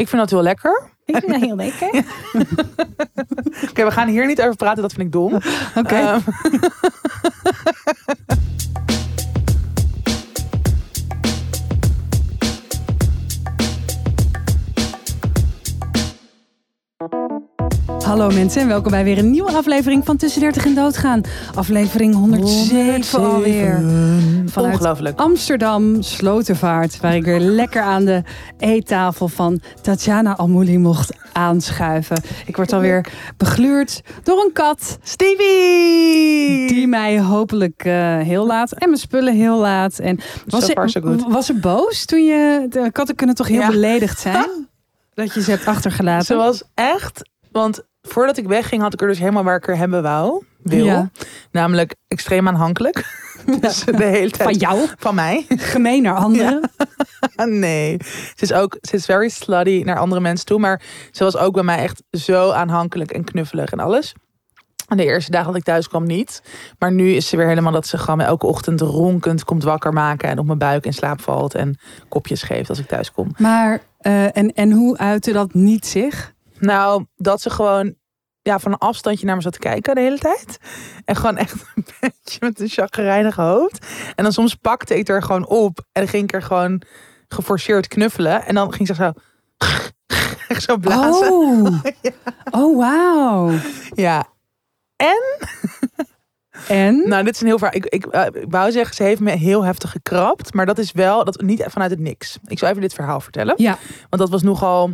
Ik vind dat heel lekker. Ik vind dat heel lekker. Oké, we gaan hier niet over praten, dat vind ik dom. Oké. Ehm, Hallo mensen en welkom bij weer een nieuwe aflevering van Tussen 30 en Doodgaan. Aflevering 107 alweer. Vanuit Ongelooflijk. Amsterdam, Slotervaart, waar ik weer lekker aan de eettafel van Tatjana Almouli mocht aanschuiven. Ik word alweer begluurd door een kat Stevie! die mij hopelijk eh, heel laat en mijn spullen heel laat. En was, So far, so ze, good. was ze boos toen je... De katten kunnen toch heel Ja. beledigd zijn? Dat je ze hebt achtergelaten. Ze was echt... Want voordat ik wegging had ik er dus helemaal waar ik er hebben wou. Wil. Ja. Namelijk extreem aanhankelijk. Dus de hele tijd Van jou? Van mij. Gemeen naar anderen. Nee. Ze is ook, ze is very slutty naar andere mensen toe. Maar ze was ook bij mij echt zo aanhankelijk en knuffelig en alles. En de eerste dagen dat ik thuis kwam niet. Maar nu is ze weer helemaal dat ze gewoon me elke ochtend ronkend komt wakker maken. En op mijn buik in slaap valt. En kopjes geeft als ik thuis kom. Maar, eh, en, en hoe uitte dat niet zich? Nou, dat ze gewoon ja, van een afstandje naar me zat te kijken de hele tijd. En gewoon echt een beetje met een chagrijnige hoofd. En dan soms pakte ik er gewoon op. En dan ging ik er gewoon geforceerd knuffelen. En dan ging ze zo... Echt zo blazen. Oh, oh wauw. Ja. En? En? Nou, dit is een heel vaak. Ik, ik, eh, ik wou zeggen, ze heeft me heel heftig gekrapt. Maar dat is wel dat, niet vanuit het niks. Ik zou even dit verhaal vertellen. Ja, Want dat was nogal.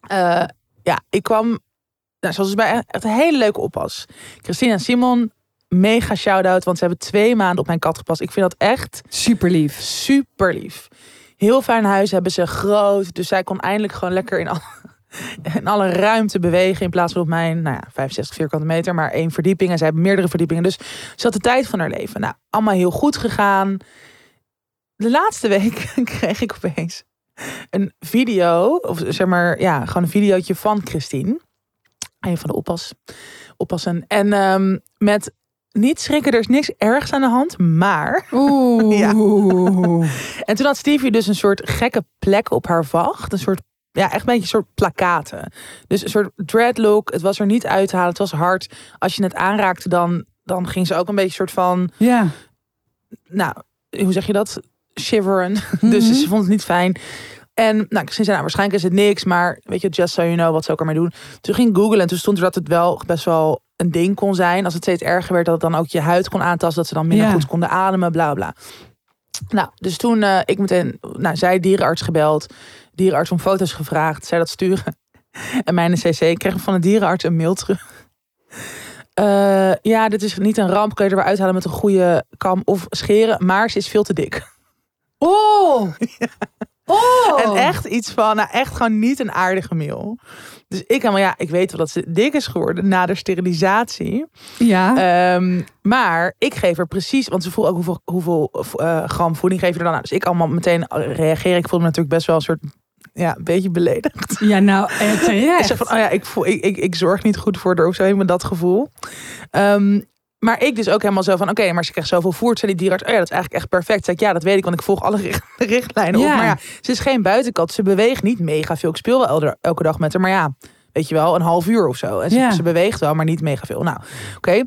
eh, ja, ik kwam. Nou, zoals bij echt een hele leuke oppas. Christina en Simon, mega shout-out. Want ze hebben twee maanden op mijn kat gepast. Ik vind dat echt super lief. super lief. Heel fijn huis hebben ze groot. Dus zij kon eindelijk gewoon lekker in, al, in alle ruimte bewegen. In plaats van op mijn nou ja, 65 vierkante meter. Maar één verdieping. En zij hebben meerdere verdiepingen. Dus ze had de tijd van haar leven. Nou, allemaal heel goed gegaan. De laatste week kreeg ik opeens een video. Of zeg maar, ja, gewoon een videootje van Christine. Een van de oppas, oppassen. En ehm, met niet schrikken, er is niks ergs aan de hand. Maar Oeh. Ja. en toen had Stevie dus een soort gekke plek op haar vacht. Een soort, ja, echt een beetje een soort plakaten. Dus een soort dreadlook. Het was er niet uit te halen. Het was hard. Als je het aanraakte, dan, dan ging ze ook een beetje een soort van, Ja. nou, hoe zeg je dat? Shiveren. Dus Mhm. ze vond het niet fijn. En nou, Christine zei, nou, waarschijnlijk is het niks. Maar weet je, just so you know, wat zou ik ermee doen? Toen ging ik googlen en toen stond er dat het wel best wel een ding kon zijn. Als het steeds erger werd, dat het dan ook je huid kon aantasten. Dat ze dan minder Ja. goed konden ademen, bla bla. Nou, dus toen eh, ik meteen, nou, zij dierenarts gebeld. Dierenarts om foto's gevraagd. Zij dat sturen. En mijn CC kreeg van de dierenarts een mail terug. Eh, ja, dit is niet een ramp. Kun je er weer uithalen met een goede kam of scheren. Maar ze is veel te dik. Oh. Oh. En echt iets van, nou echt gewoon niet een aardige mail. Dus ik helemaal, ja, ik weet wel dat ze dik is geworden na de sterilisatie. Ja. Ehm, maar ik geef er precies, want ze vroeg ook hoeveel, hoeveel eh, gram voeding geef je er dan aan. Dus ik allemaal meteen reageren. Ik voelde me natuurlijk best wel een soort, ja, een beetje beledigd. ja, nou, eh, Ik terecht. zeg van, oh ja, ik, voel, ik, ik, ik zorg niet goed voor haar of zo, helemaal dat gevoel. Ehm, maar ik dus ook helemaal zo van, oké, maar ze krijgt zoveel voert. Zei die dierenarts, oh ja, dat is eigenlijk echt perfect. Zeg ik, ja, dat weet ik, want ik volg alle richt- richtlijnen op. Ja. Maar ja, ze is geen buitenkat. Ze beweegt niet mega veel. Ik speel wel elke, elke dag met haar, maar ja, weet je wel, een half uur of zo. En ze, Ja. ze beweegt wel, maar niet mega veel. Nou, oké.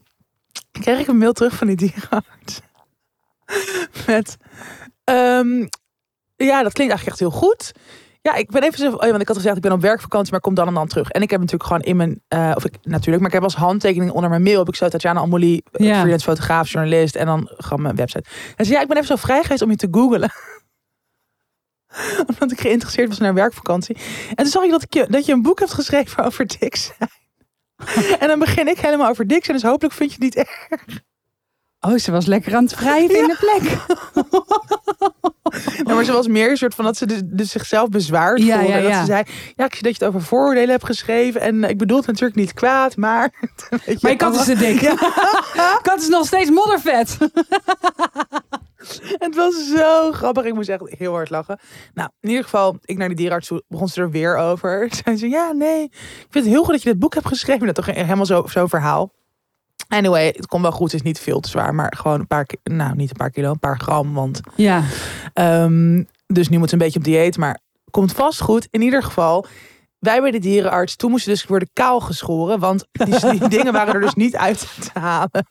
Kreeg ik een mail terug van die dierenarts. Met, ehm, ja, dat klinkt eigenlijk echt heel goed. Ja, ik ben even zo. Oh ja, want ik had gezegd, ik ben op werkvakantie, maar kom dan en dan terug. En ik heb natuurlijk gewoon in mijn. eh, of ik natuurlijk, maar ik heb als handtekening onder mijn mail. heb ik zo Tatjana Amolie, eh, Ja. freelance fotograaf, journalist. En dan gewoon mijn website. En ze zei, ja, ik ben even zo vrij geweest om je te googlen. Omdat ik geïnteresseerd was naar werkvakantie. En toen zag ik dat, ik je, dat je een boek hebt geschreven over dik zijn. en dan begin ik helemaal over dik zijn. Dus hopelijk vind je het niet erg. Oh, ze was lekker aan het wrijven in de plek. Ja, maar ze was meer een soort van dat ze dus, dus zichzelf bezwaard Ja, voelde. ja, dat ze zei, ja, ik zie dat je het over vooroordelen hebt geschreven. En eh, ik bedoel het natuurlijk niet kwaad, maar... Weet Maar je kat is te dik. kat is nog steeds moddervet. Het was zo grappig. Ik moest echt heel hard lachen. Nou, in ieder geval, ik naar de dierenarts toe, begon ze er weer over. Zei ze, ja, nee, ik vind het heel goed dat je dit boek hebt geschreven. Dat toch helemaal zo- zo'n verhaal. Anyway, het komt wel goed. Het is niet veel te zwaar, maar gewoon een paar, nou, niet een paar kilo, een paar gram. Want Ja. Ehm, dus nu moet ze een beetje op dieet. Maar komt vast goed. In ieder geval, wij bij de dierenarts, toen moesten dus worden kaal geschoren. Want die, die dingen waren er dus niet uit te halen.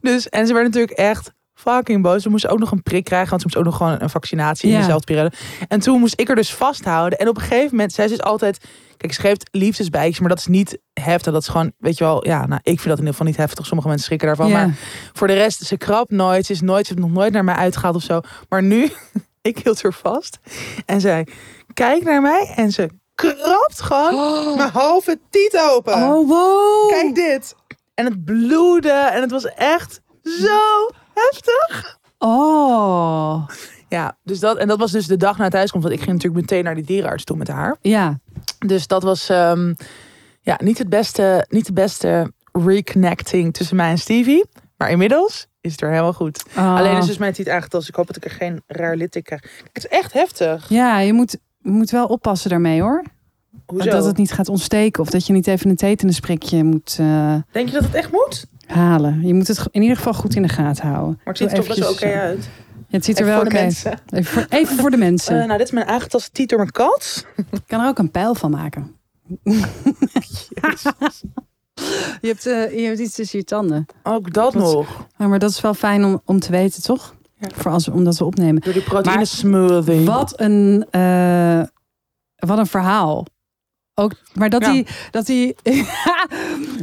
Dus, en ze werden natuurlijk echt fucking boos. Ze moesten ook nog een prik krijgen, want ze moesten ook nog gewoon een vaccinatie in Ja. dezelfde periode. En toen moest ik er dus vasthouden. En op een gegeven moment, zij is dus altijd... Kijk, ze geeft liefdesbijtjes, maar dat is niet heftig. Dat is gewoon, weet je wel, ja, nou, ik vind dat in ieder geval niet heftig. Sommige mensen schrikken daarvan. Ja. Maar voor de rest, ze krabt nooit. Ze is nooit, ze heeft nog nooit naar mij uitgehaald of zo. Maar nu, ik hield haar vast. En zij kijkt naar mij en ze krabt gewoon mijn halve tiet open. Oh, wow. Kijk dit. En het bloedde en het was echt zo heftig. Oh. Ja, dus dat, en dat was dus de dag na het thuiskomst. Want ik ging natuurlijk meteen naar die dierenarts toe met haar. Ja. Dus dat was ehm, ja, niet, het beste, niet de beste reconnecting tussen mij en Stevie. Maar inmiddels is het er helemaal goed. Oh. Alleen is dus mijn tiet eigenlijk als ik hoop dat ik er geen raar litteken krijg. Het is echt heftig. Ja, je moet, je moet wel oppassen daarmee hoor. Hoezo? Dat het niet gaat ontsteken. Of dat je niet even een tetanusprikje moet eh, Denk je dat het echt moet? Halen. Je moet het in ieder geval goed in de gaten houden. Maar het ziet er toch best wel oké uit. Ja, het ziet er Even wel oké uit. Even voor, even voor de mensen. Eh, nou, dit is mijn aangetast tiet door mijn kat. Ik kan er ook een pijl van maken. Je hebt, eh, je hebt iets tussen je tanden. Ook dat nog. Maar dat is wel fijn om, om te weten, toch? Ja. Voor als, omdat we opnemen. Door die proteïne Maar smoothie. Wat een, eh, wat een verhaal. Ook, maar dat Ja. die, dat die,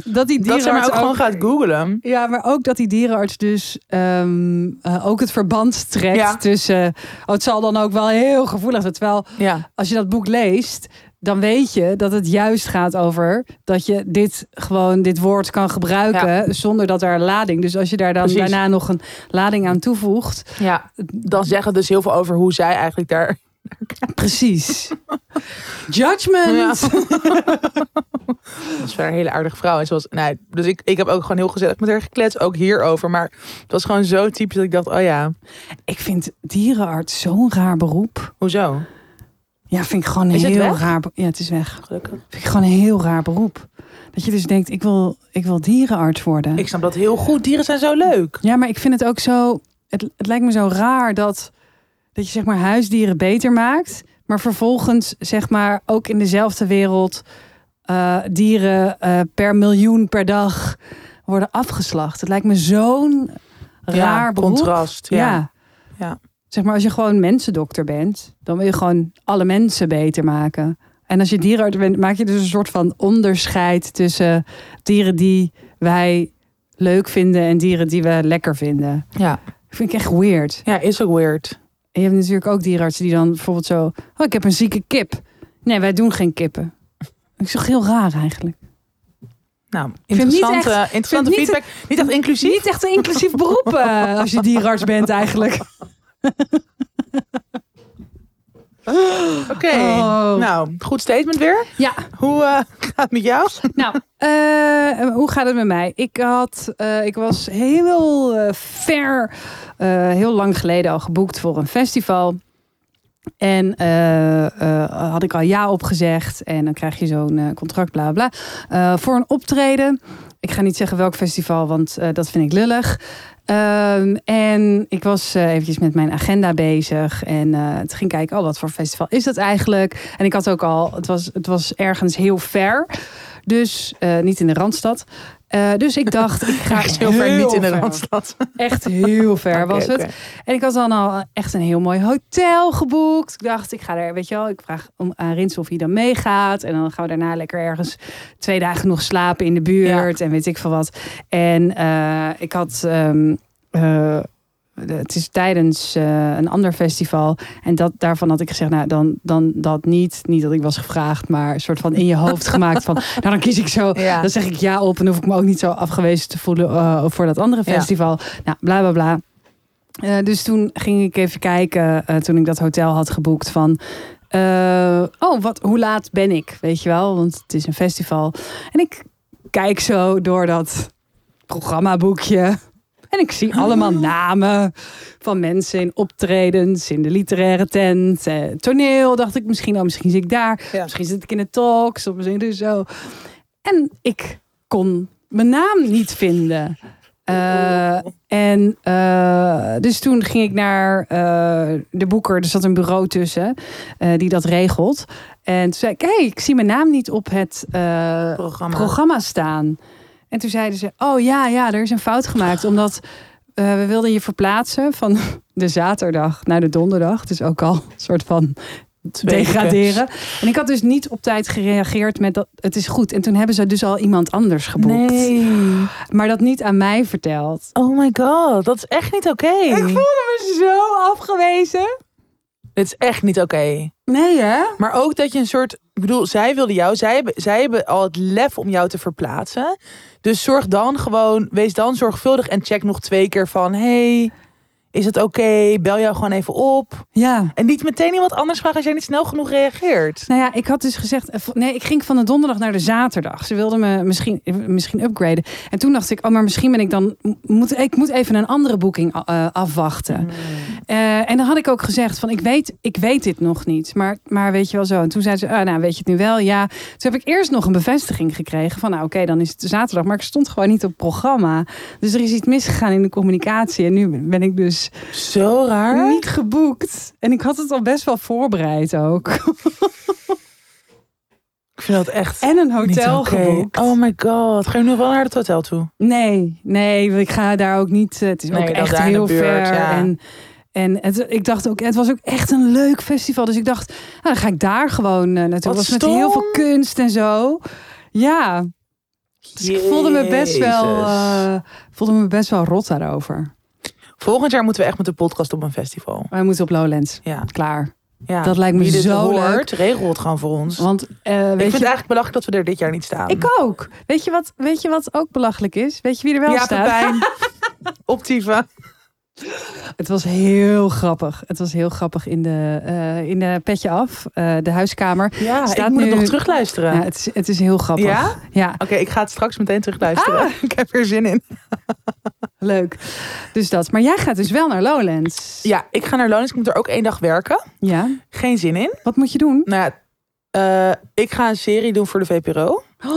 dat die Dat ze maar dierenarts ook gewoon gaat googlen. Ja, maar ook dat die dierenarts dus ehm, eh, ook het verband trekt Ja. tussen. Oh, het zal dan ook wel heel gevoelig zijn. Terwijl Ja, als je dat boek leest, dan weet je dat het juist gaat over dat je dit gewoon dit woord kan gebruiken zonder dat er lading. Dus als je daar dan Precies. daarna nog een lading aan toevoegt, ja, dan zeggen dus heel veel over hoe zij eigenlijk daar... precies. Judgment. Ja. Dat is wel een hele aardige vrouw. En zoals, nee, dus ik, ik heb ook gewoon heel gezellig met haar gekletst, ook hierover. Maar het was gewoon zo typisch dat ik dacht, oh ja, Ik vind dierenarts zo'n raar beroep. hoezo? Ja, vind ik gewoon een heel weg? raar. Ja, het is weg. Gelukkig. Vind ik gewoon een heel raar beroep. Dat je dus denkt, ik wil, ik wil dierenarts worden. Ik snap dat heel goed. Dieren zijn zo leuk. Ja, maar ik vind het ook zo. Het, het lijkt me zo raar dat, dat je zeg maar huisdieren beter maakt. Maar vervolgens zeg maar ook in dezelfde wereld eh, dieren eh, per miljoen per dag worden afgeslacht. Het lijkt me zo'n raar ja, contrast. Ja. Ja. Ja. Zeg maar als je gewoon mensendokter bent, dan wil je gewoon alle mensen beter maken. En als je dierenarts bent, maak je dus een soort van onderscheid tussen dieren die wij leuk vinden en dieren die we lekker vinden. Ja. Vind ik echt weird. ja, is ook weird. Je hebt natuurlijk ook dierenartsen die dan bijvoorbeeld zo... Oh, ik heb een zieke kip. Nee, wij doen geen kippen. Ik zeg heel raar eigenlijk. Nou, vind het niet interessante, echt- interessante niet feedback. Niet echt inclusief. Niet echt een inclusief beroep eh, als je dierenarts bent eigenlijk. Oké. Oh. Nou, goed statement weer. Ja, Hoe eh, gaat het met jou? nou, eh, hoe gaat het met mij? Ik, had, eh, ik was heel ver, heel lang geleden al geboekt voor een festival. En had ik al ja opgezegd. En dan krijg je zo'n contract, bla bla. Voor een optreden. Ik ga niet zeggen welk festival, want dat vind ik lullig. Ehm, en ik was eh, eventjes met mijn agenda bezig. En eh toen ging kijken, oh, wat voor festival is dat eigenlijk? En ik had ook al, het was, het was ergens heel ver. Dus eh, niet in de Randstad. Eh, dus ik dacht, ik ga Echt heel ver niet in de. Randstad. Echt heel ver was het. En ik had dan al echt een heel mooi hotel geboekt. Ik dacht, ik ga er, weet je wel, ik vraag om aan Rins of hij dan meegaat. En dan gaan we daarna lekker ergens twee dagen nog slapen in de buurt. En weet ik veel wat. En eh, ik had. ehm, eh, het is tijdens eh, een ander festival. En dat, daarvan had ik gezegd, nou, dan, dan dat niet. Niet dat ik was gevraagd, maar een soort van in je hoofd gemaakt van... Nou, dan kies ik zo Ja. dan zeg ik ja op en hoef ik me ook niet zo afgewezen te voelen eh, voor dat andere Ja. festival. Nou, bla bla bla. Eh, dus toen ging ik even kijken, toen ik dat hotel had geboekt, van... oh, wat, hoe laat ben ik? Weet je wel, want het is een festival. En ik kijk zo door dat programmaboekje. En ik zie allemaal namen van mensen in optredens, in de literaire tent, eh, toneel. Dacht ik misschien, oh, misschien zit ik daar. Ja. Misschien zit ik in de talks, of misschien dus zo. En ik kon mijn naam niet vinden. Eh, En eh, dus toen ging ik naar eh, de boeker. Er zat een bureau tussen die dat regelt. En toen zei ik, hey, ik zie mijn naam niet op het Programma. programma staan. En toen zeiden ze, oh ja, ja, er is een fout gemaakt. Omdat eh, we wilden je verplaatsen van de zaterdag naar de donderdag. Dus ook al een soort van degraderen. En ik had dus niet op tijd gereageerd met dat het is goed. En toen hebben ze dus al iemand anders geboekt. Nee. Maar dat niet aan mij verteld. Oh my god, dat is echt niet oké. Ik voelde me zo afgewezen. Dit is echt niet oké. Nee hè? Maar ook dat je een soort. Ik bedoel, zij wilden jou. Zij hebben, zij hebben al het lef om jou te verplaatsen. Dus zorg dan gewoon. Wees dan zorgvuldig en check nog twee keer van. Hey, is het oké? Bel jou gewoon even op. Ja. En niet meteen iemand anders vragen als jij niet snel genoeg reageert. Nou ja, ik had dus gezegd, eh, nee, ik ging van de donderdag naar de zaterdag. Ze wilden me misschien, eh, misschien upgraden. En toen dacht ik, oh, maar misschien ben ik dan, moet, ik moet even een andere boeking eh, afwachten. Eh, en dan had ik ook gezegd van, ik weet, ik weet dit nog niet. Maar, maar weet je wel zo. En toen zei ze, ah, nou weet je het nu wel? Ja. Toen heb ik eerst nog een bevestiging gekregen van, nou oké, dan is het zaterdag. Maar ik stond gewoon niet op programma. Dus er is iets misgegaan in de communicatie. En nu ben ik dus Zo raar. niet geboekt. En ik had het al best wel voorbereid ook. Ik vind dat echt. En een niet hotel geboekt. Oh my god. Ga je nu wel naar het hotel toe? Nee, nee, ik ga daar ook niet. eh, Het is Nee, ook echt heel buurt, ver. ja. En, en het, ik dacht ook, het was ook echt een leuk festival. Dus ik dacht, nou, dan ga ik daar gewoon eh, naartoe. Was met heel veel kunst en zo. Ja, dus ik voelde me best wel, eh, voelde me best wel rot daarover. Volgend jaar moeten we echt met de podcast op een festival. Wij moeten op Lowlands. Ja. Klaar. ja. Dat lijkt me Wie dit zo hoort, regel het gewoon voor ons. Want eh, ik weet vind je, het eigenlijk belachelijk dat we er dit jaar niet staan. ik ook. Weet je, wat, weet je wat ook belachelijk is? Weet je wie er wel ja, staat? Pepijn. Optieven. Het was heel grappig. Het was heel grappig in de, eh, in de petje af, eh, de huiskamer. Ja, Staat ik moet het nu- nog terugluisteren. Ja, het, is, het is heel grappig. Ja? Ja, Oké, ik ga het straks meteen terugluisteren. Ah. Ik heb er zin in. leuk. Dus dat. Maar jij gaat dus wel naar Lowlands. Ja, ik ga naar Lonens. Ik moet er ook één dag werken. Ja. Geen zin in. Wat moet je doen? Nou eh, ik ga een serie doen voor de VPRO.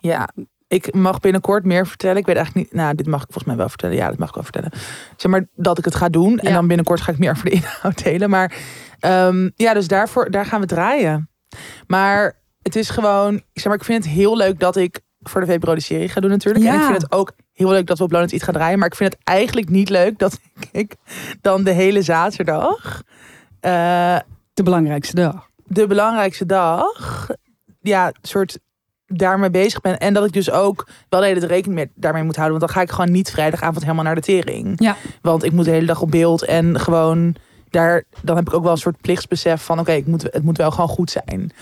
Ja, ik mag binnenkort meer vertellen. Ik weet eigenlijk niet. Nou, dit mag ik volgens mij wel vertellen. Ja, dat mag ik wel vertellen. Zeg maar dat ik het ga doen. En Ja. dan binnenkort ga ik meer over de inhoud delen. Maar ehm, ja, dus daarvoor, daar gaan we draaien. Maar het is gewoon. Ik zeg maar, ik vind het heel leuk dat ik voor de VPRO de serie ga doen natuurlijk. En Ja. ik vind het ook heel leuk dat we op Lowlands iets gaan draaien. Maar ik vind het eigenlijk niet leuk dat ik dan de hele zaterdag. eh, De belangrijkste dag. de belangrijkste dag, ja, soort daarmee bezig ben. En dat ik dus ook wel de hele tijd rekening mee, daarmee moet houden. Want dan ga ik gewoon niet vrijdagavond helemaal naar de tering. Ja. Want ik moet de hele dag op beeld en gewoon daar, dan heb ik ook wel een soort plichtsbesef van oké, ik moet het moet wel gewoon goed zijn.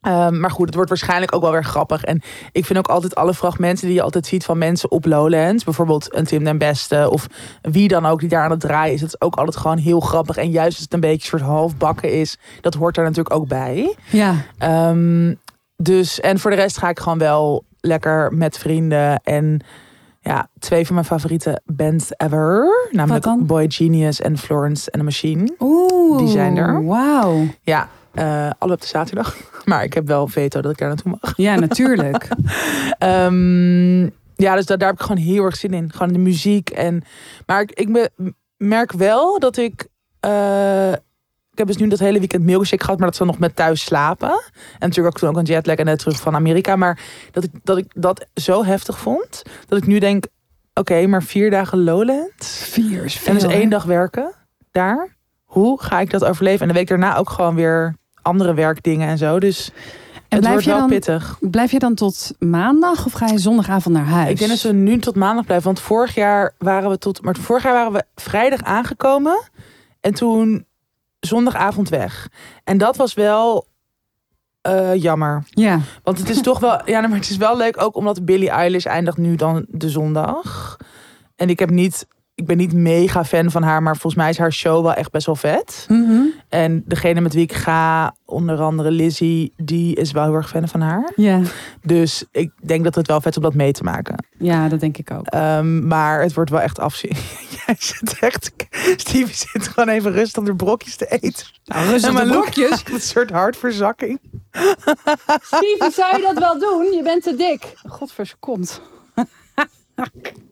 Ehm, maar goed, het wordt waarschijnlijk ook wel weer grappig. En ik vind ook altijd alle fragmenten die je altijd ziet van mensen op Lowlands. Bijvoorbeeld een Tim den Beste of wie dan ook die daar aan het draaien is. Dat is ook altijd gewoon heel grappig. En juist als het een beetje een soort halfbakken is, dat hoort er natuurlijk ook bij. Ja. Ehm, dus, en voor de rest ga ik gewoon wel lekker met vrienden. En ja, twee van mijn favoriete bands ever. Namelijk? Boy Genius en Florence and the Machine. Oeh. Die zijn er. Wauw. Ja, eh alle op de zaterdag. Maar ik heb wel veto dat ik daar naartoe mag. Ja, natuurlijk. Ehm, ja, dus daar, daar heb ik gewoon heel erg zin in. Gewoon de muziek. En, maar ik, ik merk wel dat ik... eh, ik heb dus nu dat hele weekend milkshake gehad, maar dat ze nog met thuis slapen. En natuurlijk ook toen ook een jetlag en net terug van Amerika. Maar dat ik dat, ik dat zo heftig vond, dat ik nu denk... Oké, maar vier dagen Lowlands. Vier is En dus veel, één dag werken daar. Hoe ga ik dat overleven? En de week daarna ook gewoon weer andere werkdingen en zo. Dus En het blijf wordt je, dan, pittig. blijf je dan tot maandag of ga je zondagavond naar huis? Ik denk dat we nu tot maandag blijven. Want vorig jaar waren we tot. Maar vorig jaar waren we vrijdag aangekomen. En toen zondagavond weg. En dat was wel eh, jammer. Ja. Want het is toch wel. Ja, maar het is wel leuk ook omdat Billie Eilish eindigt nu dan de zondag. En ik heb niet. Ik ben niet mega fan van haar, maar volgens mij is haar show wel echt best wel vet. Mhm. En degene met wie ik ga, onder andere Lizzie, die is wel heel erg fan van haar. Ja. Dus ik denk dat het wel vet is om dat mee te maken. ja, dat denk ik ook. Ehm, maar het wordt wel echt afzien. Jij zit echt. Stevie zit gewoon even rustig de brokjes te eten. Nou, rustig de blokjes. Een soort hartverzakking. Steven, zou je dat wel doen? Je bent te dik. Godverskomt.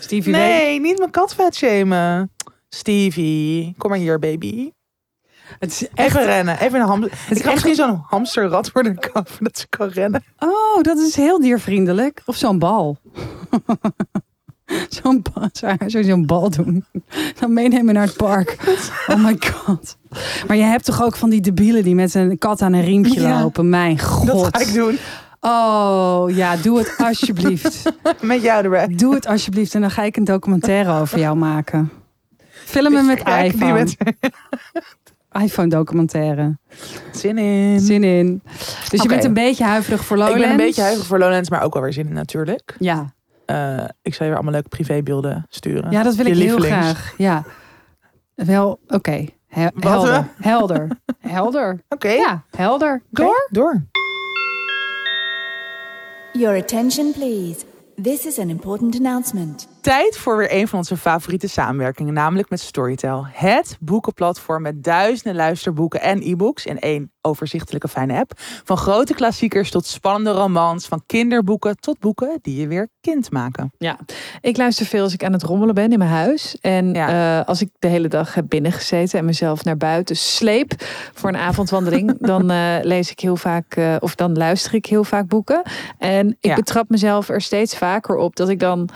Stevie weet- Nee, niet mijn kat vet shamen. Stevie, kom maar hier, baby. Het is echt... Even rennen, even een ham. Ik is echt- misschien zo'n hamsterrad worden dat ze kan rennen. Oh, dat is heel diervriendelijk. Of zo'n bal. zo'n je zo'n bal doen? Dan meenemen naar het park. Oh my god. Maar je hebt toch ook van die debielen die met een kat aan een riempje Ja. lopen? Mijn god. Dat ga ik doen. Oh ja, doe het alsjeblieft. Met jou erbij. Doe het alsjeblieft en dan ga ik een documentaire over jou maken. Filmen met iPhone. met iPhone documentaire. zin in. Zin in. Dus je bent een beetje huiverig voor Ik Lowlands. ben een beetje huiverig voor Lowlands, maar ook wel weer zin in natuurlijk. Ja. Eh, ik zal je weer allemaal leuke privébeelden sturen. ja, dat wil Je ik heel graag. Ja. Wel, oké. He- Wat, helder. eh? Helder. Helder. Oké. Ja, helder. Door? Door. Your attention, please. This is an important announcement. Tijd voor weer een van onze favoriete samenwerkingen, namelijk met Storytel. Het boekenplatform met duizenden luisterboeken en e-books in één overzichtelijke fijne app. Van grote klassiekers tot spannende romans, van kinderboeken tot boeken die je weer kind maken. Ja, ik luister veel als ik aan het rommelen ben in mijn huis. En Ja. eh, als ik de hele dag heb binnengezeten en mezelf naar buiten sleep voor een avondwandeling, dan eh, lees ik heel vaak eh, of dan luister ik heel vaak boeken. En ik Ja. betrap mezelf er steeds vaker op dat ik dan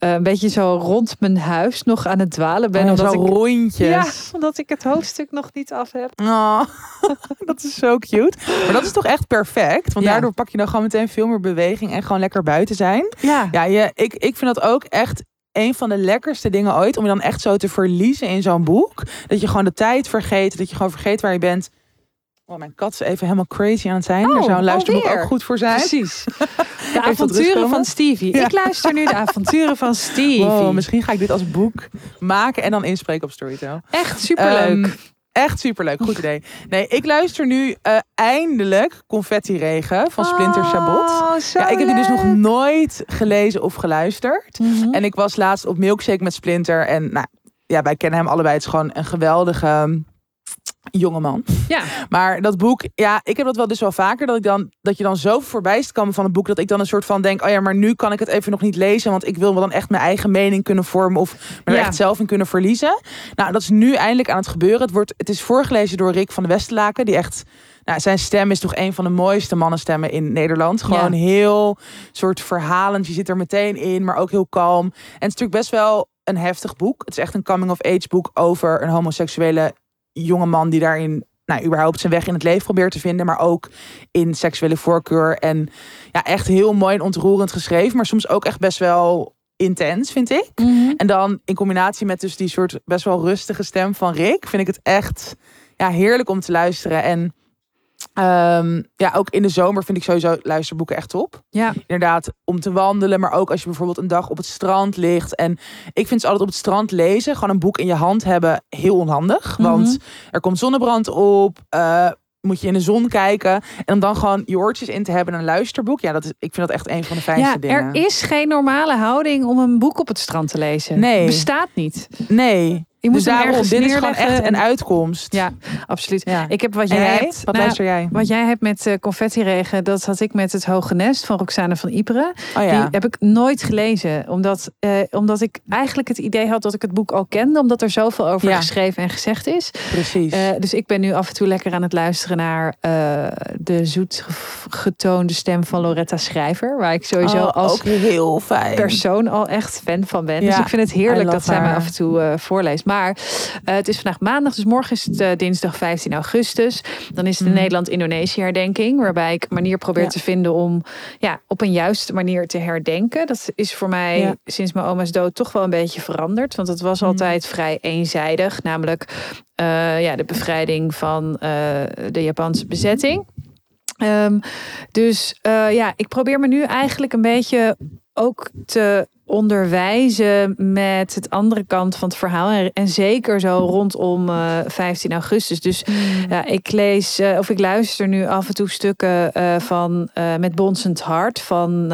eh, een beetje zo rond mijn huis nog aan het dwalen ben. Ben omdat zo ik, rondjes. ja, omdat ik het hoofdstuk nog niet af heb. Oh, dat is zo cute. Maar dat is toch echt perfect? Want Ja. daardoor pak je dan gewoon meteen veel meer beweging en gewoon lekker buiten zijn. Ja, Ja, je, ik, ik vind dat ook echt een van de lekkerste dingen ooit. Om je dan echt zo te verliezen in zo'n boek. Dat je gewoon de tijd vergeet. Dat je gewoon vergeet waar je bent. Oh, mijn kat is even helemaal crazy aan het zijn. Daar Oh, zou een luisterboek alweer? ook goed voor zijn. precies. De avonturen van Stevie. Ja. Ik luister nu de avonturen van Stevie. Wow, misschien ga ik dit als boek maken en dan inspreken op Storytel. Echt superleuk. Ehm, echt superleuk, goed idee. Nee, ik luister nu eh, eindelijk Confetti Regen van Splinter Sabot. Oh, Ja, ik heb die dus nog nooit gelezen of geluisterd. Mhm. En ik was laatst op Milkshake met Splinter. En nou, ja, wij kennen hem allebei. Het is gewoon een geweldige jongeman. Ja. Maar dat boek, ja, ik heb dat wel dus wel vaker. Dat, ik dan, dat je dan zo voorbij komen van het boek. Dat ik dan een soort van denk, oh ja, maar nu kan ik het even nog niet lezen. Want ik wil me dan echt mijn eigen mening kunnen vormen. Of me er echt zelf in kunnen verliezen. Nou, dat is nu eindelijk aan het gebeuren. Het, wordt, het is voorgelezen door Rick van de Westerlaken. Die echt, nou, zijn stem is toch een van de mooiste mannenstemmen in Nederland. Gewoon heel soort verhalend. Je zit er meteen in, maar ook heel kalm. En het is natuurlijk best wel een heftig boek. Het is echt een coming-of-age boek over een homoseksuele jongeman die daarin, nou, überhaupt zijn weg in het leven probeert te vinden, maar ook in seksuele voorkeur. En ja, echt heel mooi en ontroerend geschreven, maar soms ook echt best wel intens, vind ik. Mhm. En dan in combinatie met dus die soort best wel rustige stem van Rick, vind ik het echt ja, heerlijk om te luisteren. En ehm, ja, ook in de zomer vind ik sowieso luisterboeken echt top. Ja. Inderdaad, om te wandelen, maar ook als je bijvoorbeeld een dag op het strand ligt. En ik vind ze altijd op het strand lezen, gewoon een boek in je hand hebben, heel onhandig. Want Mhm. er komt zonnebrand op. eh, moet je in de zon kijken. En om dan gewoon je oortjes in te hebben en een luisterboek. Ja, dat is, ik vind dat echt een van de fijnste Ja, dingen. er is geen normale houding om een boek op het strand te lezen. Nee. Bestaat niet. Nee. Je moet dus daarom, dit is gewoon echt een en- uitkomst. Ja, absoluut. Ja. Ik heb wat jij, jij? hebt. Wat nou, luister jij? Wat jij hebt met uh, confetti-regen, dat had ik met Het Hoge Nest van Roxane van Ypres. Oh ja. Die heb ik nooit gelezen. Omdat, eh, omdat ik eigenlijk het idee had dat ik het boek al kende. Omdat er zoveel over Ja. geschreven en gezegd is. Precies. Eh, dus ik ben nu af en toe lekker aan het luisteren naar eh, de zoet ge- getoonde stem van Loretta Schrijver. Waar ik sowieso Oh, als ook heel fijn. persoon al echt fan van ben. Dus Ja, ik vind het heerlijk dat zij me af en toe eh, voorleest. Maar eh, het is vandaag maandag, dus morgen is het eh, dinsdag 15 augustus. Dan is het de Mhm. Nederland-Indonesië herdenking. Waarbij ik een manier probeer Ja. te vinden om ja, op een juiste manier te herdenken. Dat is voor mij Ja. sinds mijn oma's dood toch wel een beetje veranderd. Want het was Mhm. altijd vrij eenzijdig. Namelijk eh, ja, de bevrijding van de Japanse bezetting. Ehm, dus ja, ik probeer me nu eigenlijk een beetje ook te onderwijzen met het andere kant van het verhaal. En, en zeker zo rondom eh 15 augustus. Dus ja, ik lees eh, of ik luister nu af en toe stukken eh, van Met Bonsend Hart van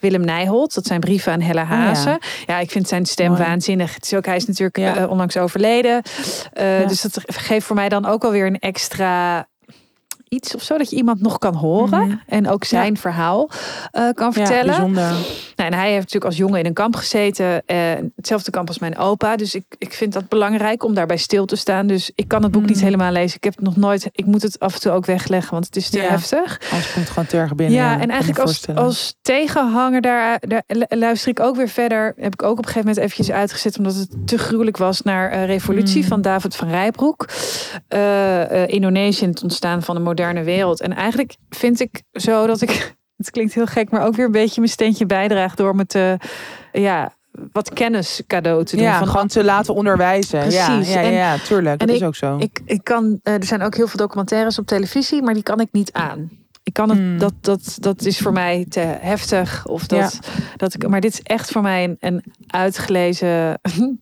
Willem Nijholt. Dat zijn brieven aan Hella Hazen. ja. ik vind zijn stem Oh, Mooi. waanzinnig. Het is ook, hij is natuurlijk Ja. onlangs overleden. Dus dat geeft voor mij dan ook alweer een extra iets of zo. Dat je iemand nog kan horen. Mhm. En ook zijn verhaal eh, kan Ja, vertellen. bijzonder. Nou, en hij heeft natuurlijk als jongen in een kamp gezeten. eh, hetzelfde kamp als mijn opa. Dus ik, ik vind dat belangrijk om daarbij stil te staan. Dus ik kan het boek niet Mm. helemaal lezen. Ik heb het nog nooit. Ik moet het af en toe ook wegleggen, want het is te Ja. heftig. Anders komt het gewoon terug binnen. Ja, en eigenlijk als, als tegenhanger daar, daar lu- luister ik ook weer verder. Heb ik ook op een gegeven moment eventjes uitgezet, omdat het te gruwelijk was naar eh, Revolutie Mm. van David van Rijbroek. Indonesië het ontstaan van de moderne wereld. En eigenlijk vind ik zo dat ik, het klinkt heel gek, maar ook weer een beetje mijn steentje bijdraag door me te, ja, wat kennis cadeau te doen. ja, van gewoon te laten onderwijzen. Ja, Precies. ja, ja, En- ja, tuurlijk. en Dat is ook zo. ik, ik kan, eh, er zijn ook heel veel documentaires op televisie, maar die kan ik niet aan. Ik kan het, Hmm. dat, dat, dat is voor mij te heftig. Of dat, dat ik, maar dit is echt voor mij een, een uitgelezen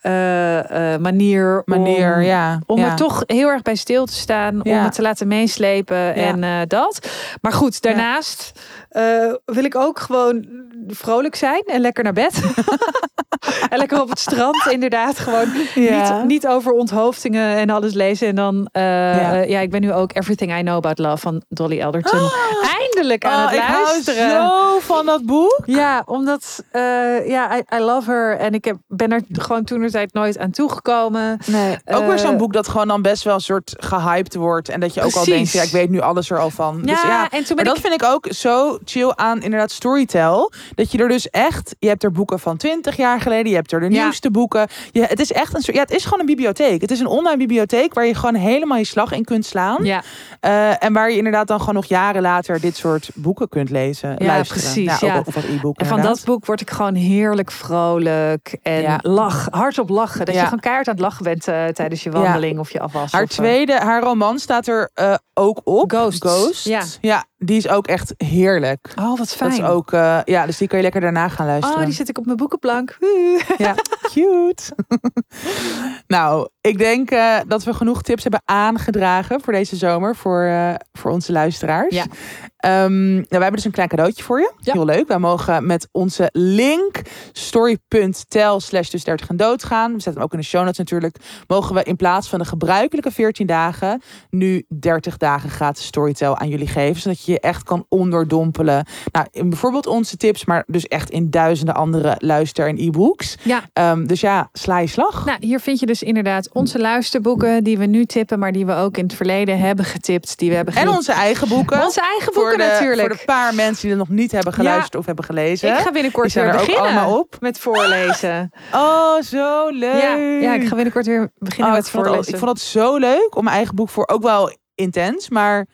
eh, eh, manier. Manier, om, ja. om ja. er toch heel erg bij stil te staan. Om het te laten meeslepen en eh, dat. Maar goed, daarnaast eh, wil ik ook gewoon vrolijk zijn en lekker naar bed. en lekker op het strand, inderdaad. Gewoon Ja. niet, niet over onthoofdingen en alles lezen. En dan, eh, Ja. ja. ja, ik ben nu ook Everything I Know About Love van Dolly Alderton. Eindelijk aan Oh, het ik hou luisteren. zo van dat boek. Ja, omdat, eh, ja, I, I love her. En ik heb, ben er gewoon toen de tijd nooit aan toegekomen. Nee, ook weer Eh, zo'n boek dat gewoon dan best wel een soort gehyped wordt. En dat je ook al denkt, ja, ik weet nu alles er al van. Ja, dus ja, en toen maar ben dat ik... vind ik ook zo chill aan inderdaad Storytel. Dat je er dus echt, je hebt er boeken van 20 jaar geleden, je hebt er de Ja. nieuwste boeken. Je, het is echt een soort, ja, het is gewoon een bibliotheek. Het is een online bibliotheek waar je gewoon helemaal je slag in kunt slaan. Ja, Eh, en waar je inderdaad dan gewoon nog jaren later dit soort boeken kunt lezen. Ja, luisteren. precies, Nou, ja. Of en van inderdaad. dat boek word ik gewoon heerlijk vrolijk. En Ja. lach, hardop lachen. Dat Ja. je gewoon keihard aan het lachen bent eh, tijdens je wandeling of je afwas. Haar of, eh, tweede, haar roman staat er ook op. Ghosts. Ghost. Ja. die is ook echt heerlijk. Oh, wat fijn. Dat is ook, eh, ja, dus die kan je lekker daarna gaan luisteren. Oh, die zet ik op mijn boekenplank. Ja, cute. nou, ik denk eh, dat we genoeg tips hebben aangedragen voor deze zomer voor, eh, voor onze luisteraars. Ja. Ehm, nou, wij hebben dus een klein cadeautje voor je. Ja. Heel leuk. Wij mogen met onze link story.tel slash dus 30 en doodgaan. We zetten hem ook in de show notes natuurlijk. Mogen we in plaats van de gebruikelijke 14 dagen nu 30 dagen gratis storytel aan jullie geven. Zodat je je echt kan onderdompelen. Nou, in bijvoorbeeld onze tips, maar dus echt in duizenden andere luister- en e-books. Ja. Ehm, dus ja, sla je slag. Nou, hier vind je dus inderdaad onze luisterboeken die we nu tippen, maar die we ook in het verleden hebben getipt. Die we hebben en onze eigen boeken. onze eigen voor boeken de, natuurlijk. Voor de paar mensen die er nog niet hebben geluisterd of hebben gelezen. Ik ga binnenkort weer er ook beginnen allemaal op. met voorlezen. Oh, zo leuk. Ja, ja, ik ga binnenkort weer beginnen Oh, met ik, vond het, voorlezen. ik vond het zo leuk om mijn eigen boek voor ook wel intens, maar het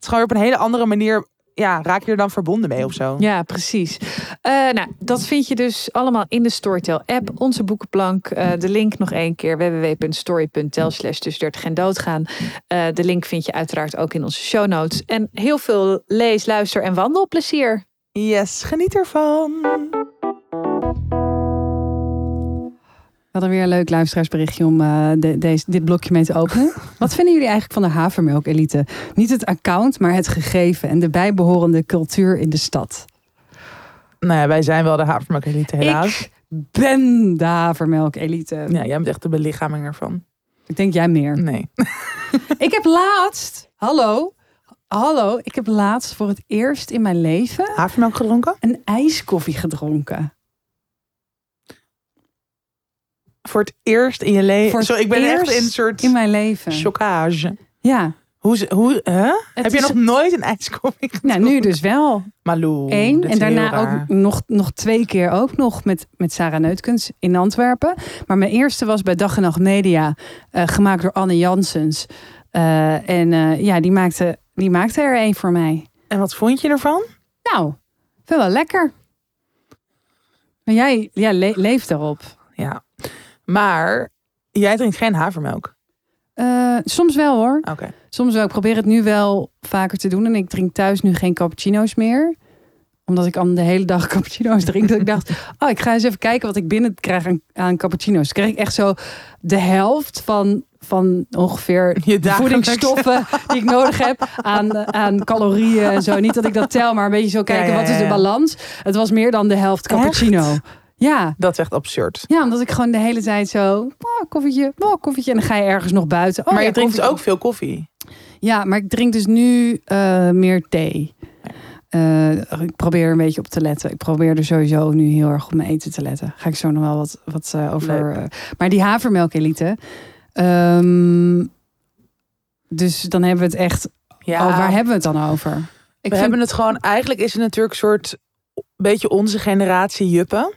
is gewoon weer op een hele andere manier. Ja, raak je er dan verbonden mee of zo? Ja, precies. Eh, nou, dat vind je dus allemaal in de Storytel app. Onze boekenplank. Eh, de link nog één keer. www.story.tel slash tussen 30 en doodgaan. Eh, de link vind je uiteraard ook in onze show notes. En heel veel lees, luister en wandelplezier. Yes, geniet ervan. Hadden weer een leuk luisteraarsberichtje om eh, de, deze, dit blokje mee te openen. Wat vinden jullie eigenlijk van de havermelk-elite? Niet het account, maar het gegeven en de bijbehorende cultuur in de stad. Nou ja, wij zijn wel de havermelk-elite helaas. Ik ben de havermelk-elite. Ja, jij bent echt de belichaming ervan. Ik denk jij meer. Nee. Ik heb laatst, hallo, hallo, ik heb laatst voor het eerst in mijn leven Havermelk gedronken? een ijskoffie gedronken. Voor het eerst in je leven. Zo, ik ben echt in een soort In mijn leven. chockage. Ja. Hoe, ze- hoe hè? Heb je nog nooit een ijskoffie gedronken? Nou, nu dus wel. Malou. Eén. En daarna ook nog, nog twee keer ook nog met, met Sarah Neutkens in Antwerpen. Maar mijn eerste was bij Dag en Nacht Media. eh, gemaakt door Anne Janssens. Eh, en eh, ja, die maakte, die maakte er één voor mij. En wat vond je ervan? Nou, vind wel lekker. Maar jij, jij le- leeft erop. Ja. Maar jij drinkt geen havermelk. Eh, soms wel hoor. Oké. Soms wel. Ik probeer het nu wel vaker te doen. En ik drink thuis nu geen cappuccino's meer. Omdat ik dan de hele dag cappuccino's drink. Dat ik dacht, oh, ik ga eens even kijken wat ik binnen krijg aan, aan cappuccino's. Krijg ik echt zo de helft van, van ongeveer Je voedingsstoffen die ik nodig heb aan, aan calorieën en zo. Niet dat ik dat tel, maar een beetje zo kijken, Ja, ja, wat is de balans? Het was meer dan de helft cappuccino. Ja. Dat is echt absurd. Ja, omdat ik gewoon de hele tijd zo, oh, koffietje, oh, koffietje. En dan ga je ergens nog buiten. Oh, maar ja, je drinkt koffie. ook veel koffie. Ja, maar ik drink dus nu eh, meer thee. Eh, ik probeer een beetje op te letten. Ik probeer er sowieso nu heel erg op mijn eten te letten. Ga ik zo nog wel wat, wat eh, over. maar die havermelk elite. ehm, dus dan hebben we het echt. Ja, Oh, waar hebben we het dan over? Ik we vind- hebben het gewoon... Eigenlijk is het natuurlijk een soort... beetje onze generatie juppen.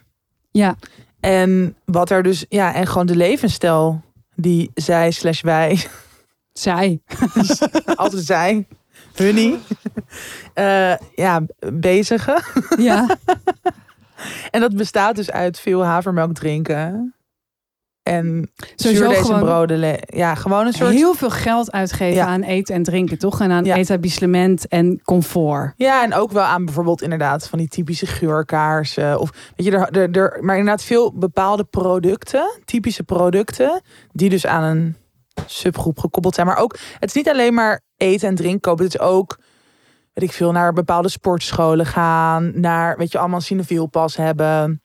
Ja, En wat er dus... Ja, en gewoon de levensstijl die zij slash wij... zij. altijd zij... Hunnie. eh, ja, bezigen. Ja, En dat bestaat dus uit veel havermelk drinken. En Sowieso zuurdesembroden. le- Ja, gewoon een soort... heel veel geld uitgeven Ja. aan eten en drinken, toch? En aan Ja. etablissement en comfort. Ja, en ook wel aan bijvoorbeeld inderdaad van die typische geurkaarsen. Of weet je, er, er, er, maar inderdaad veel bepaalde producten, typische producten, die dus aan een subgroep gekoppeld zijn. Maar ook, het is niet alleen maar eten en drinken kopen. Het is ook, weet ik veel, naar bepaalde sportscholen gaan. Naar, weet je, allemaal een cinefielpas hebben.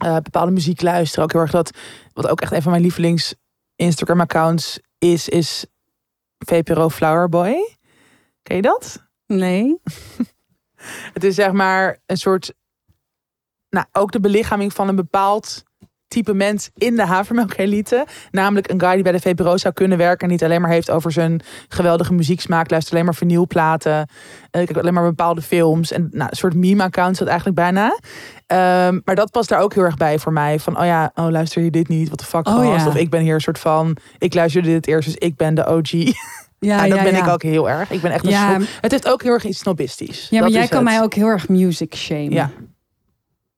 Eh, bepaalde muziek luisteren. Ook heel erg dat, wat ook echt een van mijn lievelings Instagram accounts is, is VPRO Flowerboy. Ken je dat? Nee. Het is zeg maar een soort, nou ook de belichaming van een bepaald type mens in de havermelkelite. Namelijk een guy die bij de VPRO zou kunnen werken en niet alleen maar heeft over zijn geweldige muzieksmaak, luistert alleen maar vinylplaten, uh, kijkt alleen maar bepaalde films en nou, een soort meme-account dat eigenlijk bijna. Ehm, maar dat past daar ook heel erg bij voor mij. Van, oh ja, oh luister je dit niet? Wat de fuck Oh gast? ja. Of ik ben hier een soort van, ik luister dit eerst, dus ik ben de OG. Ja, Ja, dat ja, ben ja. ik ook heel erg. Ik ben echt een Ja, snob. Het heeft ook heel erg iets snobistisch. ja maar Dat jij kan het. mij ook heel erg music shamen. Ja.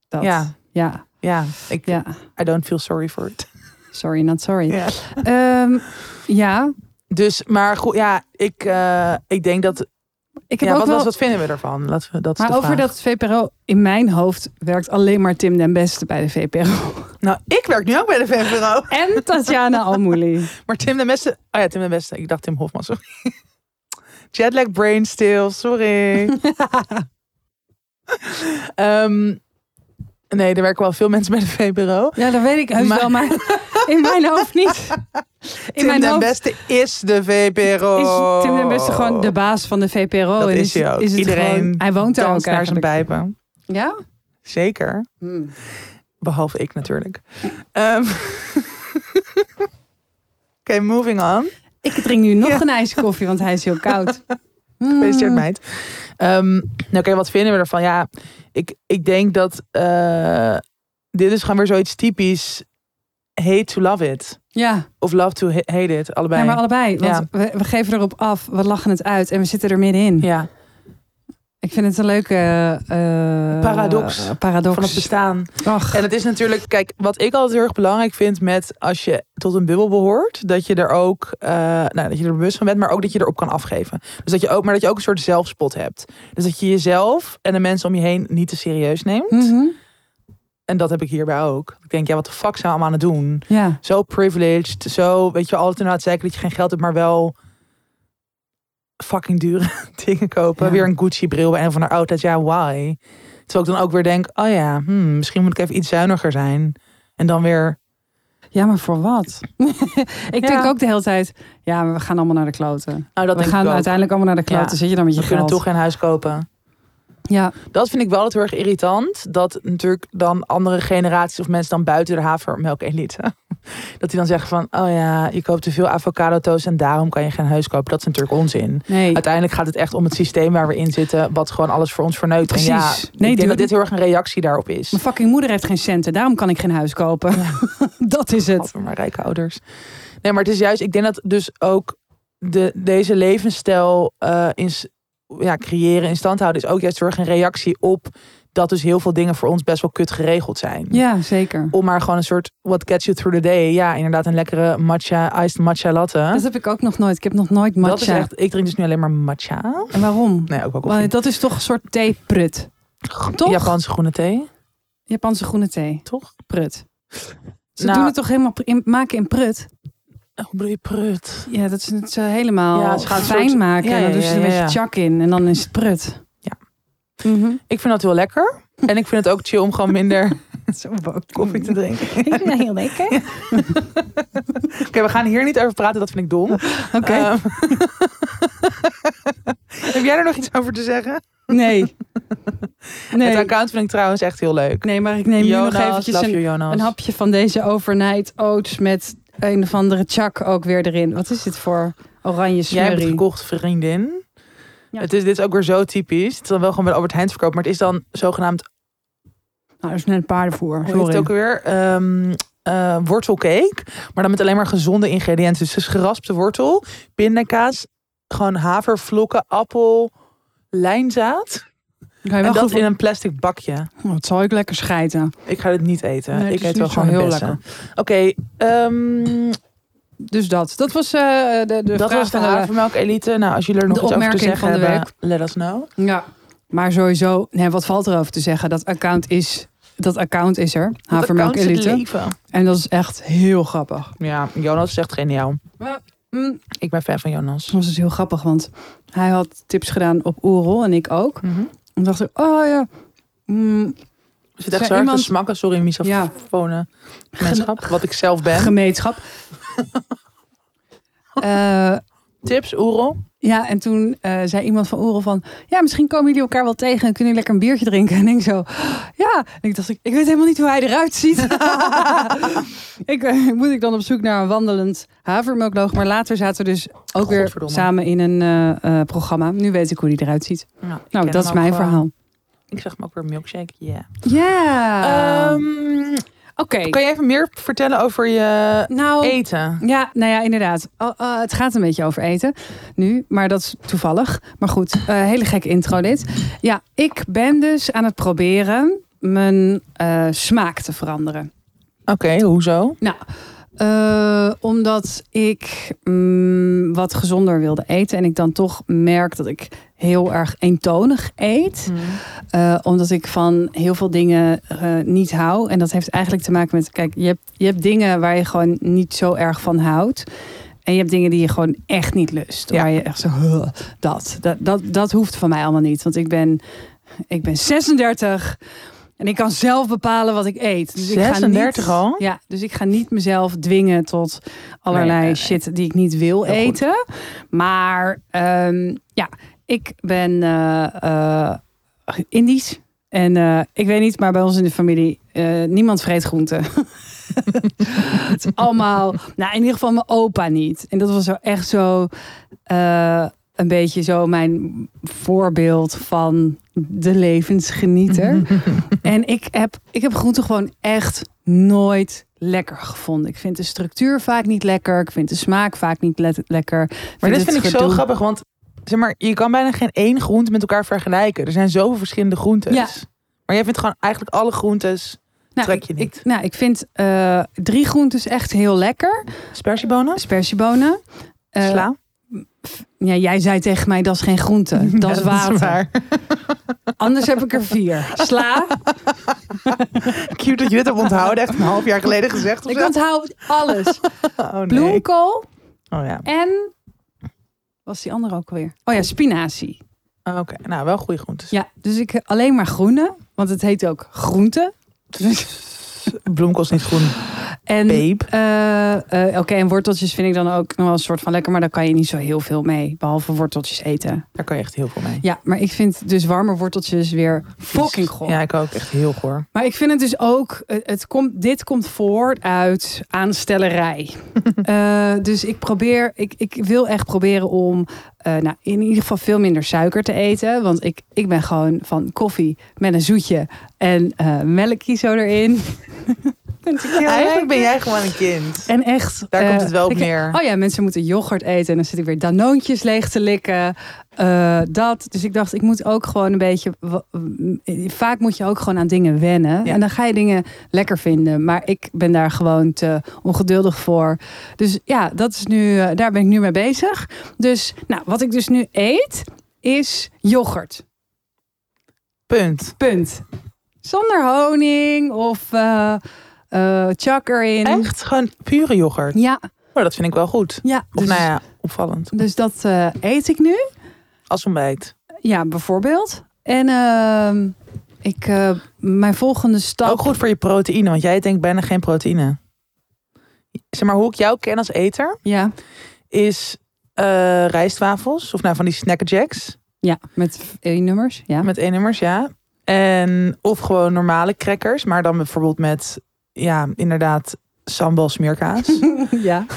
Dat. Ja. Ja. Ja, ik, Ja. I don't feel sorry for it. Sorry, not sorry. Ja. Ehm, ja. Dus, maar goed, ja, ik, eh, ik denk dat. Ik heb Ja, ook wat, wel... was, wat vinden we ervan? Laten we dat maar over vraag. dat VPRO, in mijn hoofd werkt alleen maar Tim den Beste bij de VPRO. Nou, ik werk nu ook bij de VPRO. En Tatjana Almouli. Maar Tim de Beste. Oh ja, Tim de Beste. Ik dacht Tim Hofman, sorry. Jetlag brain still, sorry. Ehm, nee, er werken wel veel mensen bij de VPRO. Ja, dat weet ik heus Maar- wel, maar in mijn hoofd niet. In Tim mijn de hoofd Beste is de VPRO. is Tim den Beste gewoon de baas van de VPRO. Dat en is hij ook. het Iedereen gewoon- hij woont daar ook naar zijn pijpen. Ja? Zeker. Hmm. Behalve ik natuurlijk. Ehm, Oké, moving on. Ik drink nu nog Ja. een ijs koffie, want hij is heel koud. Gefeliciteerd Mm. meid. Ehm, nou oké, wat vinden we ervan? Ja, ik, ik denk dat eh, dit is gewoon weer zoiets typisch. Hate to love it. Ja, Of love to ha- hate it. Allebei. ja, maar allebei. Want Ja. we, we geven erop af, we lachen het uit en we zitten er middenin. Ja, Ik vind het een leuke eh, Paradox. paradox. van het bestaan. Ach, En het is natuurlijk, kijk, wat ik altijd heel erg belangrijk vind met als je tot een bubbel behoort, dat je er ook, eh, nou, dat je er bewust van bent, maar ook dat je erop kan afgeven. Dus dat je ook, maar dat je ook een soort zelfspot hebt. Dus dat je jezelf en de mensen om je heen niet te serieus neemt. mhm. En dat heb ik hierbij ook. Ik denk, ja, wat de fuck zijn we allemaal aan het doen? Ja, Zo privileged, zo, weet je, altijd inderdaad zeggen dat je geen geld hebt, maar wel fucking dure dingen kopen. Ja. Weer een Gucci bril bij een van de outlet, ja, why? Terwijl ik dan ook weer denk, oh ja, hmm, misschien moet ik even iets zuiniger zijn. En dan weer, ja maar voor wat? ik Ja. denk ook de hele tijd, ja, we gaan allemaal naar de kloten. nou dat we gaan uiteindelijk allemaal naar de kloten. Ja. Zit je dan met je We kunnen geld? toch geen huis kopen. Ja, Dat vind ik wel het heel erg irritant. Dat natuurlijk dan andere generaties of mensen dan buiten de havermelk-elite. Dat die dan zeggen van, oh ja, je koopt te veel avocado toast en daarom kan je geen huis kopen. Dat is natuurlijk onzin. nee. Uiteindelijk gaat het echt om het systeem waar we in zitten, wat gewoon alles voor ons verneukt. En ja, Precies. ik Nee, denk dat dit heel erg een reactie daarop is. Mijn fucking moeder heeft geen centen, daarom kan ik geen huis kopen. dat is het. Altijd maar rijke ouders. Nee, maar het is juist, ik denk dat dus ook de, deze levensstijl eh, in, s- ja, creëren, in stand houden, is ook juist erg een reactie op dat dus heel veel dingen voor ons best wel kut geregeld zijn. Ja, zeker. Om maar gewoon een soort what gets you through the day. Ja, inderdaad, een lekkere matcha, iced matcha latte. Dat heb ik ook nog nooit. Ik heb nog nooit matcha. Dat is echt, ik drink dus nu alleen maar matcha. En waarom? Nee, ook wel koffie. dat is toch een soort theeprut. toch? Japanse groene thee, Japanse groene thee. toch? Prut. Ze Nou- doen het toch helemaal in, maken in prut? Bedoel je prut? Ja, dat ze het zo helemaal Ja, ze gaan fijn soort- maken. Ja, dan ja, doen ze er ja, een beetje chak in. En dan is het prut. Ja. Mhm. Ik vind dat heel lekker. En ik vind het ook chill om gewoon minder Zo boos. koffie te drinken. Ik vind dat heel lekker. Oké, we gaan hier niet over praten, dat vind ik dom. Oké. Ehm, heb jij er nog iets over te zeggen? nee. Het Nee. account vind ik trouwens echt heel leuk. nee, maar ik neem nu nog Jonas, eventjes een, Jonas. een hapje van deze overnight oats met een of andere chak ook weer erin. Wat is dit voor oranje Jij hebt gekocht, vriendin. Ja. Het is, dit is ook weer zo typisch. Het is dan wel gewoon bij Albert Heijn te verkopen, maar het is dan zogenaamd, Nou, dat is net paardenvoer. hoe heet het Sorry. ook weer? Ehm eh, wortelcake. Maar dan met alleen maar gezonde ingrediënten. Dus is geraspte wortel, pindakaas, gewoon havervlokken, appel, lijnzaad. Ga je En dat goed in een plastic bakje. Oh, Wat zal ik lekker schijten. Ik ga dit niet eten. Nee, ik is eet wel gewoon heel lekker. Oké, ehm, Dus dat. Dat was eh, de, de dat vraag was de van de, havermelk elite. Nou, als jullie er nog de iets over te opmerking zeggen van de hebben, let us know. Ja. Maar sowieso, nee, wat valt erover te zeggen? Dat account is, dat account is er. Havermelk is Elite. leven. En dat is echt heel grappig. Ja, Jonas is echt geniaal. Mm, Ik ben fan van Jonas. dat was dus heel grappig, want hij had tips gedaan op Oerol en ik ook. Mhm. En dacht ik, oh ja. mm, zit echt zo iemand- te smakken. Sorry, misofonen. Gemeenschap, wat ik zelf ben. gemeenschap. Eh, Tips, Oerol? Ja, en toen eh, zei iemand van Oerol van... Ja, misschien komen jullie elkaar wel tegen en kunnen jullie lekker een biertje drinken. En ik zo, ja. En ik dacht, ik, ik weet helemaal niet hoe hij eruit ziet. ik, eh, moet ik dan op zoek naar een wandelend havermelkloog. Maar later zaten we dus ook weer samen in een eh, programma. Nu weet ik hoe die eruit ziet. Nou, ken dat is mijn verhaal. Ik zeg hem ook weer milkshake, ja. Ja. Ehm, Oké. kan je even meer vertellen over je Nou, eten? Ja, nou ja, inderdaad. Oh, oh, het gaat een beetje over eten nu, maar dat is toevallig. Maar goed, eh, hele gekke intro dit. Ja, ik ben dus aan het proberen mijn eh, smaak te veranderen. Oké, hoezo? Nou, eh, omdat ik mm, wat gezonder wilde eten en ik dan toch merk dat ik heel erg eentonig eet. Eh, omdat ik van heel veel dingen eh, niet hou. En dat heeft eigenlijk te maken met, kijk, je hebt, je hebt dingen waar je gewoon niet zo erg van houdt. En je hebt dingen die je gewoon echt niet lust. Ja. Waar je echt zo, "Huh, dat, dat, dat, dat hoeft van mij allemaal niet. Want ik ben, ik ben 36 en ik kan zelf bepalen wat ik eet. Dus ik ga 36 niet, al? Ja, dus ik ga niet mezelf dwingen tot allerlei Nee, nee, nee. shit die ik niet wil Heel goed. eten. Maar ehm, ja, ik ben eh, eh, Indisch. En eh, ik weet niet, maar bij ons in de familie, niemand vreet groenten. het is allemaal, nou in ieder geval mijn opa niet. En dat was zo echt zo een beetje zo mijn voorbeeld van de levensgenieter. en ik heb, ik heb groenten gewoon echt nooit lekker gevonden. Ik vind de structuur vaak niet lekker. Ik vind de smaak vaak niet le- lekker. Maar dit vind ik zo grappig, want zeg maar, je kan bijna geen één groente met elkaar vergelijken. Er zijn zoveel verschillende groentes. Ja. Maar jij vindt gewoon eigenlijk alle groentes Nou, trek je niet. Ik, nou, ik vind eh, drie groentes echt heel lekker. Spersiebonen, Spersiebonen. Eh, sla. Ja, jij zei tegen mij dat is geen groente. Dat is water. Anders heb ik er vier. Sla. Cute dat je dit hebt onthouden. Echt een half jaar geleden gezegd. Ik zo. onthoud alles. Oh, nee. Bloemkool Oh ja. en... Was die andere ook alweer? Oh ja, spinazie. Oh, Oké, nou wel goede groentes. Ja, dus ik alleen maar groene. Want het heet ook groente. Bloemkool is niet groen. En eh, eh, oké, en worteltjes vind ik dan ook nog wel een soort van lekker. Maar daar kan je niet zo heel veel mee. Behalve worteltjes eten. Daar kan je echt heel veel mee. Ja, maar ik vind dus warme worteltjes weer fucking goor. Ja, ik ook echt heel goor. Maar ik vind het dus ook, het, het komt, dit komt voort uit aanstellerij. Eh, dus ik probeer, ik, ik wil echt proberen om eh, nou, in ieder geval veel minder suiker te eten. Want ik, ik ben gewoon van koffie met een zoetje en eh melkje zo erin. Eigenlijk ben jij gewoon een kind. En echt. Daar eh, komt het wel op neer. Oh ja, mensen moeten yoghurt eten. En dan zit ik weer danoontjes leeg te likken. Eh, dat. Dus ik dacht, ik moet ook gewoon een beetje... Vaak moet je ook gewoon aan dingen wennen. Ja. En dan ga je dingen lekker vinden. Maar ik ben daar gewoon te ongeduldig voor. Dus ja, dat is nu, eh, daar ben ik nu mee bezig. Dus nou, wat ik dus nu eet, is yoghurt. Punt. Punt. Zonder honing of eh eh chak erin. Echt? Gewoon pure yoghurt. Ja, Maar dat vind ik wel goed. ja. Of Dus, nou ja, opvallend. dus dat eh, eet ik nu. Als ontbijt. Ja, bijvoorbeeld. En ehm, Ik, eh, mijn volgende stap. Ook goed voor je proteïne, want jij denkt bijna geen proteïne. Zeg maar, hoe ik jou ken als eter, Ja, is eh rijstwafels. Of nou, van die snackerjacks. ja, met één nummers. Ja. Met één nummers, ja. En of gewoon normale crackers, maar dan bijvoorbeeld met, ja, inderdaad, sambal smeerkaas. ja.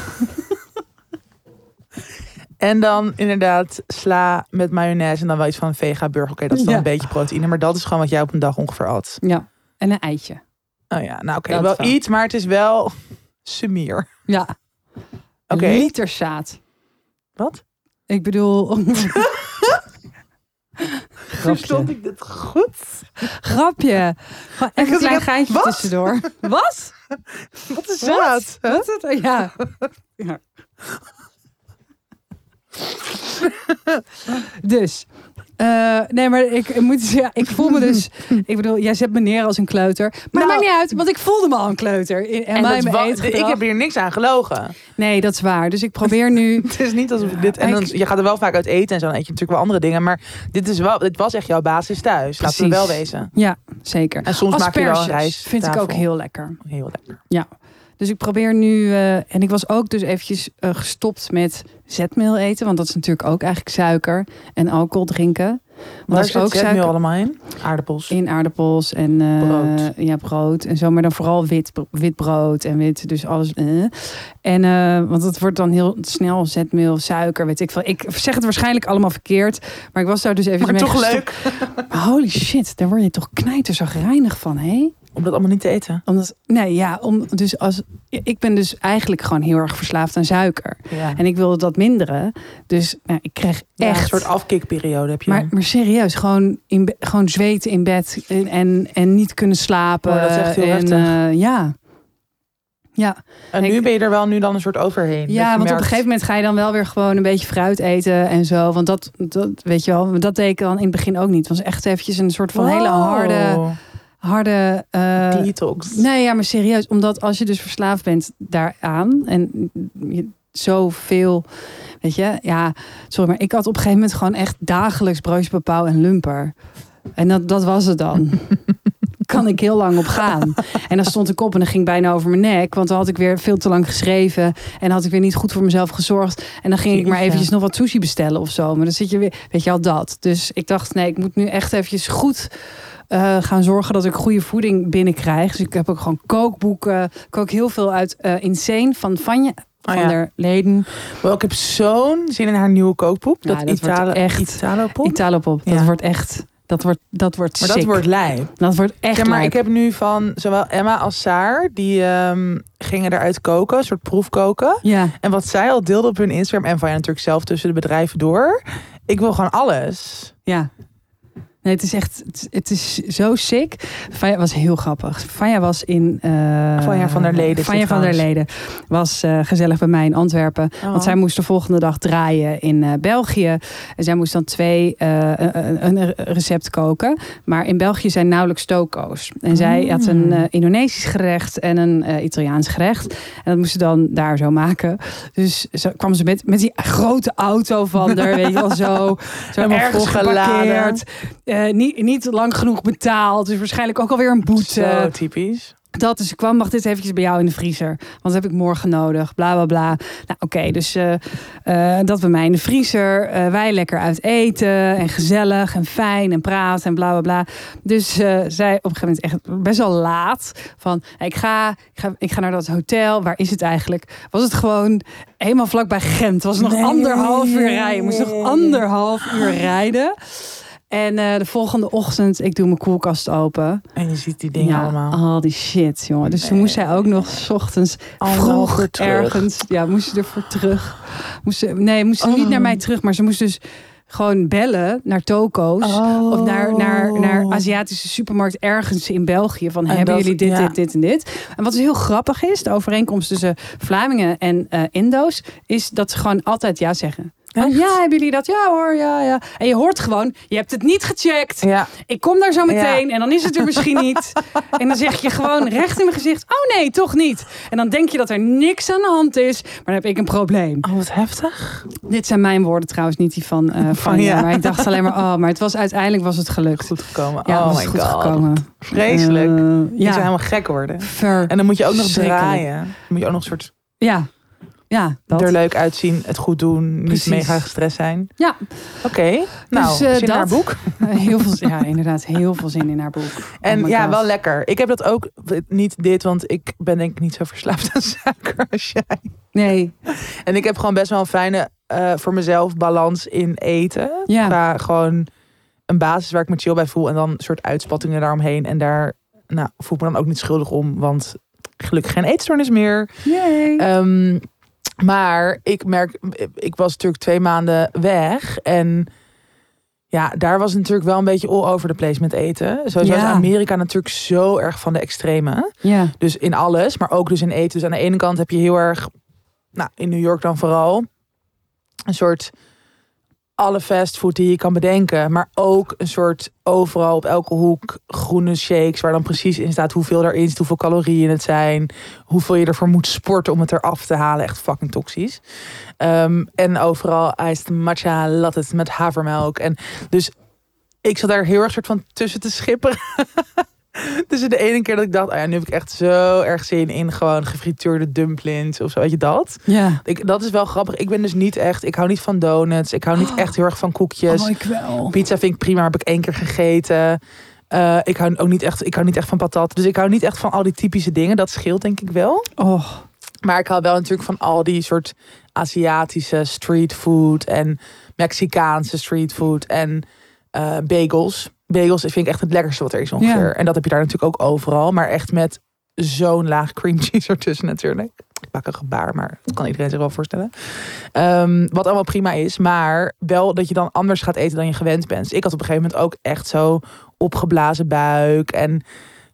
en dan inderdaad sla met mayonaise en dan wel iets van een vega burger. Oké, dat is dan Ja. een beetje proteïne, maar dat is gewoon wat jij op een dag ongeveer at. ja. En een eitje. Oh ja, nou oké, wel iets, maar het is wel sumier. Ja. Oké. Liter zaad. Wat? Ik bedoel. Verstond Grapje. ik dit goed? Grapje. Gewoon even een klein geintje wat? tussendoor. Wat? Wat is zaad? hè? Wat is het? Ja. ja. dus. Eh, nee, maar ik moet zeggen, ik voel me dus. Ik bedoel, jij zet me neer als een kleuter. Maar Nou- dat maakt niet uit, want ik voelde me al een kleuter. In, en mijn eetgedrag. ik heb hier niks aan gelogen. Nee, dat is waar. Dus ik probeer nu. Het is niet alsof dit. En dan, je gaat er wel vaak uit eten en zo. Dan eet je natuurlijk wel andere dingen. Maar dit, is wel, dit was echt jouw basis thuis. We Precies. wel wezen. Ja, zeker. En soms maak je wel een rijst. vind ik ook heel lekker. heel lekker. Dus ik probeer nu, eh, en ik was ook dus eventjes eh, gestopt met zetmeel eten, want dat is natuurlijk ook eigenlijk suiker en alcohol drinken. Dat is zit ook zetmeel suiker allemaal in? Aardappels. in aardappels en eh, Brood. ja brood en zo, maar dan vooral wit, wit brood en wit, dus alles. En want het wordt dan heel snel zetmeel, suiker, weet ik veel. Ik zeg het waarschijnlijk allemaal verkeerd, maar ik was daar dus even maar mee toch gestopt. leuk. Holy shit, daar word je toch knijterzagrijnig van, hé? Om dat allemaal niet te eten. Omdat, nee, ja, om, dus als, ik ben dus eigenlijk gewoon heel erg verslaafd aan suiker. Ja. En ik wilde dat minderen. Dus nou, ik kreeg Ja, echt... een soort afkikperiode heb je. maar, maar serieus, gewoon, in, gewoon zweten in bed en, en, en niet kunnen slapen. Oh, dat is echt heel en, eh, ja. Ja, en nu ik- ben je er wel nu dan een soort overheen. Ja want op een gegeven moment ga je dan wel weer gewoon een beetje fruit eten en zo. Want dat, dat weet je wel, dat deed ik dan in het begin ook niet. Het was echt eventjes een soort van hele harde, harde eh, Detox. Nee, ja, maar serieus. Omdat als je dus verslaafd bent daaraan en je zoveel, weet je, ja, sorry, maar ik had op een gegeven moment gewoon echt dagelijks broodje en lumper. En dat, dat was het dan. kan ik heel lang op gaan. En dan stond ik op en dan ging bijna over mijn nek. Want dan had ik weer veel te lang geschreven. En had ik weer niet goed voor mezelf gezorgd. En dan ging ik maar eventjes nog wat sushi bestellen of zo. Maar dan zit je weer, weet je al dat. Dus ik dacht, nee, ik moet nu echt eventjes goed eh, gaan zorgen dat ik goede voeding binnenkrijg. Dus ik heb ook gewoon kookboeken. Ik kook heel veel uit eh Insane van Vanja. Oh Van ja. der Leden. Wel, ik heb zo'n zin in haar nieuwe kookboek. Ja, dat dat Italo, echt- Italopop. Italopop. Dat Ja. wordt echt. Dat wordt, dat wordt maar dat sick. wordt lijp. dat wordt echt Ja, maar lijp. ik heb nu van zowel Emma als Saar, die ehm, gingen eruit koken, een soort proefkoken. Ja, En wat zij al deelde op hun Instagram, en van ja natuurlijk zelf tussen de bedrijven door. Ik wil gewoon alles. ja. Nee, het is echt, het, het is zo sick. Vanja was heel grappig. Vanja was in... eh Vanja van der Leden dit van der. Leden was eh, gezellig bij mij in Antwerpen. Oh. Want zij moest de volgende dag draaien in eh, België. En zij moest dan twee eh, een, een recept koken. Maar in België zijn nauwelijks toko's. En zij had een Mm. eh, Indonesisch gerecht en een eh, Italiaans gerecht. En dat moest ze dan daar zo maken. Dus zo kwam ze met, met die grote auto van daar, weet je wel, zo. Zo Helemaal ergens geparkeerd. Eh, niet, niet lang genoeg betaald. Dus waarschijnlijk ook alweer een boete. Zo typisch. Dat dus ik kwam, mag dit eventjes bij jou in de vriezer. Want dat heb ik morgen nodig. Bla bla bla. Nou oké, dus eh, eh, dat bij mij in de vriezer. wij lekker uit eten. En gezellig en fijn en praten en bla bla bla. Dus zij op een gegeven moment echt best wel laat. Van ik ga, ik, ga, ik ga naar dat hotel. Waar is het eigenlijk? Was het gewoon helemaal vlakbij Gent. Was het nog Nee. anderhalf uur rijden. Moest nog anderhalf uur rijden. En eh, de volgende ochtend, ik doe mijn koelkast open. En je ziet die dingen ja, allemaal. al die shit, jongen. Dus toen Nee. moest zij ook nog 's ochtends vroeg ergens. Ja, moest ze ervoor terug. Moest ze, nee, moest ze niet Oh. naar mij terug, maar ze moest dus gewoon bellen naar toko's. Oh. Of naar, naar, naar Aziatische supermarkt ergens in België. Van En hebben dat- jullie dit, ja. dit, dit en dit. En wat dus heel grappig is, de overeenkomst tussen Vlamingen en eh Indo's, is dat ze gewoon altijd ja zeggen. Oh, Echt? ja, hebben jullie dat? Ja hoor, ja, ja. En je hoort gewoon, je hebt het niet gecheckt. Ja, Ik kom daar zo meteen en dan is het er misschien niet. En dan zeg je gewoon recht in mijn gezicht, oh nee, toch niet. En dan denk je dat er niks aan de hand is, maar dan heb ik een probleem. oh, wat heftig. Dit zijn mijn woorden trouwens, niet die van, eh van ja. je. Maar ik dacht alleen maar, oh, maar het was uiteindelijk was het gelukt. Goed gekomen. Ja, oh was my goed god. gekomen. Vreselijk. Eh, Je zou ja, helemaal gek worden. ver. En dan moet je ook nog draaien. Dan moet je ook nog een soort Ja, ja, dat. er leuk uitzien, het goed doen, niet mega gestrest zijn. Ja, Oké, nou, eh, zin in haar dat. boek. heel veel, ja, inderdaad, heel veel zin in haar boek. En Oh ja, God. wel lekker. Ik heb dat ook, niet dit, want ik ben denk ik niet zo verslaafd aan suiker als jij. Nee, En ik heb gewoon best wel een fijne, eh, voor mezelf, balans in eten. Ja. Qua gewoon een basis waar ik me chill bij voel. En dan een soort uitspattingen daaromheen. En daar nou, voel ik me dan ook niet schuldig om. Want gelukkig geen eetstoornis meer. Yay. Ehm, maar ik merk, ik was natuurlijk twee maanden weg. En ja, daar was het natuurlijk wel een beetje all over the place met eten. Sowieso Ja. is Amerika natuurlijk zo erg van de extreme. ja, Dus in alles, maar ook dus in eten. Dus aan de ene kant heb je heel erg, nou in New York dan vooral, een soort alle fastfood die je kan bedenken. Maar ook een soort overal op elke hoek groene shakes. Waar dan precies in staat hoeveel erin zit, hoeveel calorieën het zijn. Hoeveel je ervoor moet sporten om het eraf te halen. Echt fucking toxisch. Ehm, en overal iced matcha lattes met havermelk. En dus ik zat daar heel erg soort van tussen te schipperen. Tussen de ene keer dat ik dacht, oh ja, nu heb ik echt zo erg zin in gewoon gefrituurde dumplings of zo, weet je dat? ja. Ik, dat is wel grappig. Ik ben dus niet echt, ik hou niet van donuts. Ik hou niet echt heel erg van koekjes. Oh, ik wel. Pizza vind ik prima, heb ik één keer gegeten. Eh, ik hou ook niet echt, ik hou niet echt van patat. Dus ik hou niet echt van al die typische dingen. Dat scheelt denk ik wel. Oh, Maar ik hou wel natuurlijk van al die soort Aziatische street food en Mexicaanse street food en eh, bagels. Bagels vind ik echt het lekkerste wat er is ongeveer. Ja. En dat heb je daar natuurlijk ook overal. Maar echt met zo'n laag cream cheese ertussen natuurlijk. Ik maak een gebaar, maar dat kan iedereen zich wel voorstellen. Ehm, wat allemaal prima is. Maar wel dat je dan anders gaat eten dan je gewend bent. Ik had op een gegeven moment ook echt zo opgeblazen buik. En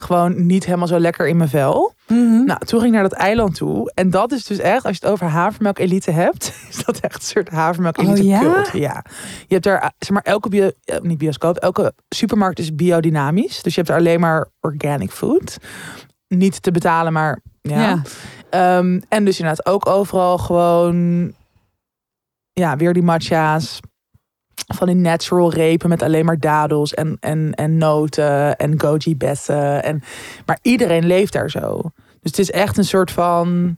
gewoon niet helemaal zo lekker in mijn vel. Mhm. Nou, toen ging ik naar dat eiland toe. En dat is dus echt, als je het over havermelk elite hebt, is dat echt een soort havermelk elite Oh, ja? cult. Ja. Je hebt daar, eh, zeg maar, elke bio, eh, niet bioscoop, elke supermarkt is biodynamisch. Dus je hebt er alleen maar organic food. Niet te betalen, maar ja. Ja. Ehm, en dus inderdaad ook overal gewoon, ja, weer die matcha's. Van die natural repen met alleen maar dadels en, en, en noten en goji bessen. En, maar iedereen leeft daar zo. Dus het is echt een soort van,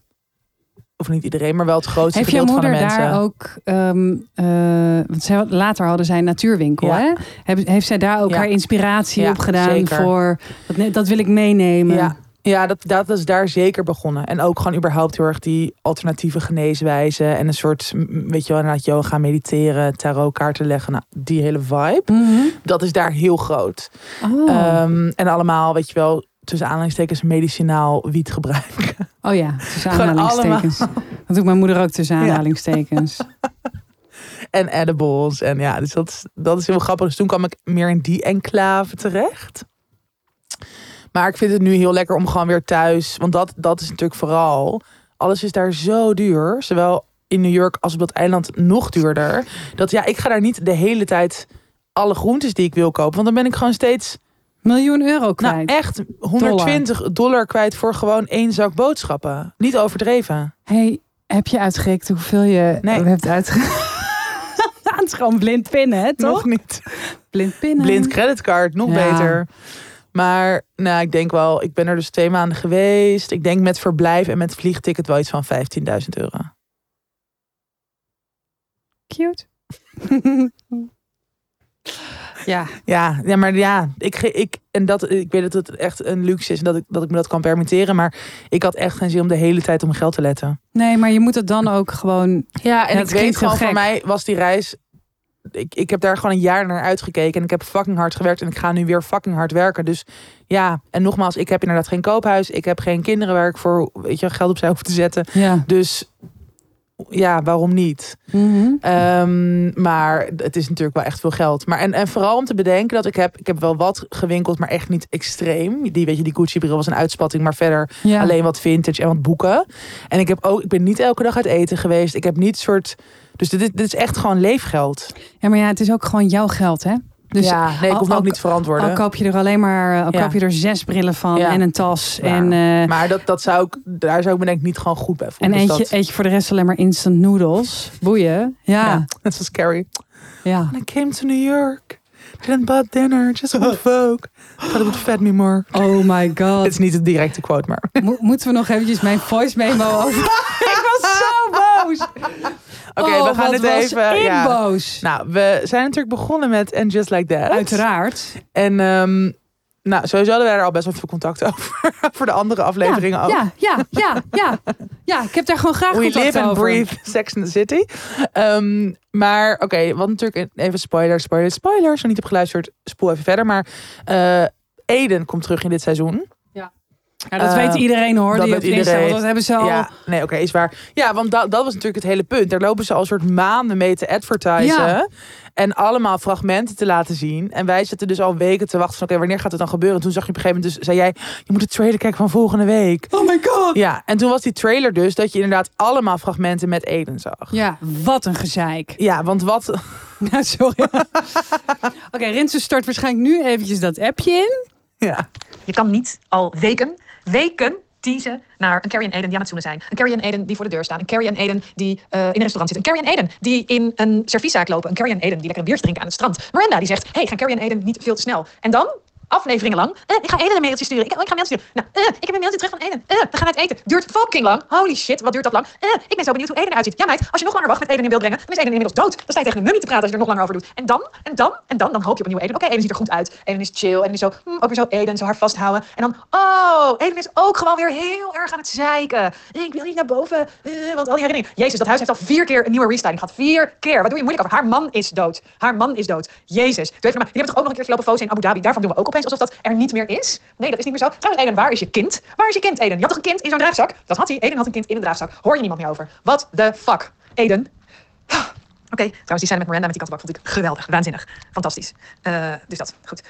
of niet iedereen, maar wel het grootste Heeft gedeelte van moeder de mensen. daar ook, ehm, eh, want zij, later hadden zij een natuurwinkel, Ja. hè? Heeft, heeft zij daar ook Ja. haar inspiratie Ja, op gedaan zeker. voor, dat, dat wil ik meenemen. Ja, ja dat, dat is daar zeker begonnen. En ook gewoon überhaupt heel erg die alternatieve geneeswijzen. En een soort, weet je wel, inderdaad yoga, mediteren, tarot, kaarten leggen. Nou, die hele vibe. Mhm. Dat is daar heel groot. Oh. Ehm, en allemaal, weet je wel, tussen aanhalingstekens medicinaal wiet gebruiken. oh ja, tussen aanhalingstekens. Dat doet mijn moeder ook tussen Ja. aanhalingstekens. en edibles. En ja, dus dat, is- dat is heel grappig. Dus toen kwam ik meer in die enclave terecht. Maar ik vind het nu heel lekker om gewoon weer thuis. Want dat, dat is natuurlijk vooral. Alles is daar zo duur. Zowel in New York als op dat eiland nog duurder. Dat ja, ik ga daar niet de hele tijd alle groentes die ik wil kopen. Want dan ben ik gewoon steeds Miljoen euro nou, kwijt. echt 120 dollar. kwijt voor gewoon één zak boodschappen. Niet overdreven. hey, heb je uitgerekend hoeveel je Nee. hebt uitgerekend? het is gewoon blind pinnen, hè, toch? Nog niet. Blind pinnen. Blind creditcard, nog Ja. beter. Maar nou, ik denk wel, ik ben er dus twee maanden geweest. Ik denk met verblijf en met vliegticket wel iets van 15.000 euro. Cute. ja, Ja, ja maar ja, ik, ik, en dat, ik weet dat het echt een luxe is en dat ik, dat ik me dat kan permitteren. Maar ik had echt geen zin om de hele tijd mijn geld te letten. nee, maar je moet het dan ook gewoon. Ja, en Ja, ik het weet gewoon, voor mij was die reis... Ik, ik heb daar gewoon een jaar naar uitgekeken. En ik heb fucking hard gewerkt. En ik ga nu weer fucking hard werken. Dus ja, en nogmaals, ik heb inderdaad geen koophuis. Ik heb geen kinderen waar ik voor weet je, geld opzij hoef te zetten. Ja. Dus ja, waarom niet? Mhm. Ehm, maar het is natuurlijk wel echt veel geld. Maar en, en vooral om te bedenken dat ik heb, ik heb wel wat gewinkeld, maar echt niet extreem. Die, weet je, die Gucci bril was een uitspatting, maar verder ja. alleen wat vintage en wat boeken. En ik heb ook, ik ben niet elke dag uit eten geweest. Ik heb niet soort Dus dit, is- dit is echt gewoon leefgeld. Ja, maar ja, het is ook gewoon jouw geld, hè? Dus ja, nee, ik hoef me ook niet te verantwoorden. Al koop je er alleen maar, al Ja. koop je er zes brillen van Ja. en een tas. Ja. En, eh, maar dat, dat zou ik, daar zou ik me denk ik niet gewoon goed bij en voelen. eet Dus je, dat, eet je voor de rest alleen maar instant noodles. Boeien. Ja, net zoals Carrie. ja. I came to New York, didn't buy dinner, just with Vogue. Thought it would fed me more. Oh my god. Het is niet de directe quote, maar... Mo- moeten we nog eventjes mijn voice memo over... ik was zo boos. Oké, oh, we gaan wat het even... ja. boos. Nou, we zijn natuurlijk begonnen met And Just Like That. Uiteraard. En ehm, nou, sowieso hadden wij er al best wel veel contact over. voor de andere afleveringen ja, ook. Ja, ja, ja, ja. Ja, ik heb daar gewoon graag We contact live and over. breathe Sex in the City. Ehm, maar oké, wat natuurlijk even spoilers, spoilers, spoilers. Als je niet hebt geluisterd, spoel even verder. Maar eh Eden komt terug in dit seizoen. Ja, dat weet iedereen hoor. dat die op iedereen. dat hebben ze al... Ja, nee, oké, is waar. Ja, want dat, dat was natuurlijk het hele punt. Daar lopen ze al soort maanden mee te advertisen. Ja. En allemaal fragmenten te laten zien. En wij zitten dus al weken te wachten van... oké, wanneer gaat het dan gebeuren? En toen zag je op een gegeven moment... dus zei jij, je moet de trailer kijken van volgende week. Oh my god. Ja, en toen was die trailer dus... dat je inderdaad allemaal fragmenten met Eden zag. Ja, wat een gezeik. Ja, want wat... Ja, sorry. Oké, Rinse stort waarschijnlijk nu eventjes dat appje in. Ja, Je kan niet al weken, weken teasen naar een Carrie en Eden die aan het zoenen zijn. Een Carrie en Eden die voor de deur staan. Een Carrie en Eden die eh, in een restaurant zitten. Een Carrie en Eden die in een servieszaak lopen. Een Carrie en Eden die lekker een biertje drinken aan het strand. Miranda die zegt, hey, gaan Carrie en Eden niet veel te snel. En dan, afleveringen lang, eh, ik ga Eden een mailtje sturen. Ik, oh, ik ga een mailtje sturen. Nou, eh, ik heb een mailtje terug van Eden. Eh, we gaan uit eten. Duurt fucking lang. Holy shit, wat duurt dat lang? Ik ben zo benieuwd hoe Eden eruit ziet. Ja meid, als je nog langer wacht met Eden in beeld brengen, dan is Eden inmiddels dood. Dan sta je tegen een mummie te praten als je er nog langer over doet. En dan, en dan, en dan, dan hoop je op een nieuwe Eden. Oké, Eden ziet er goed uit. Eden is chill. Eden is zo, hm, ook weer zo Eden, zo haar vasthouden. En dan, oh, Eden is ook gewoon weer heel erg aan het zeiken. Ik wil niet naar boven, want al die herinneringen. Jezus, dat huis heeft al vier keer een nieuwe restyling gehad. Vier keer. Wat doe je moeilijk over? Haar man is dood. Haar man is dood. Jezus. Even normaal. Die hebben toch ook nog een keertje lopen foto's in Abu Dhabi. Daarvan doen we ook opeens alsof dat er niet meer is. Nee, dat is niet meer zo. Trouwens, Eden, waar is je kind? Waar is je kind, Eden? Je had toch een kind in zo'n draagzak? Dat had hij. Eden had een kind in een draagzak. Hoor je niemand meer over. What the fuck? Eden. Oké, trouwens, die scène met Miranda met die kattenbak vond ik geweldig. Waanzinnig. Fantastisch. Eh, dus dat. Goed.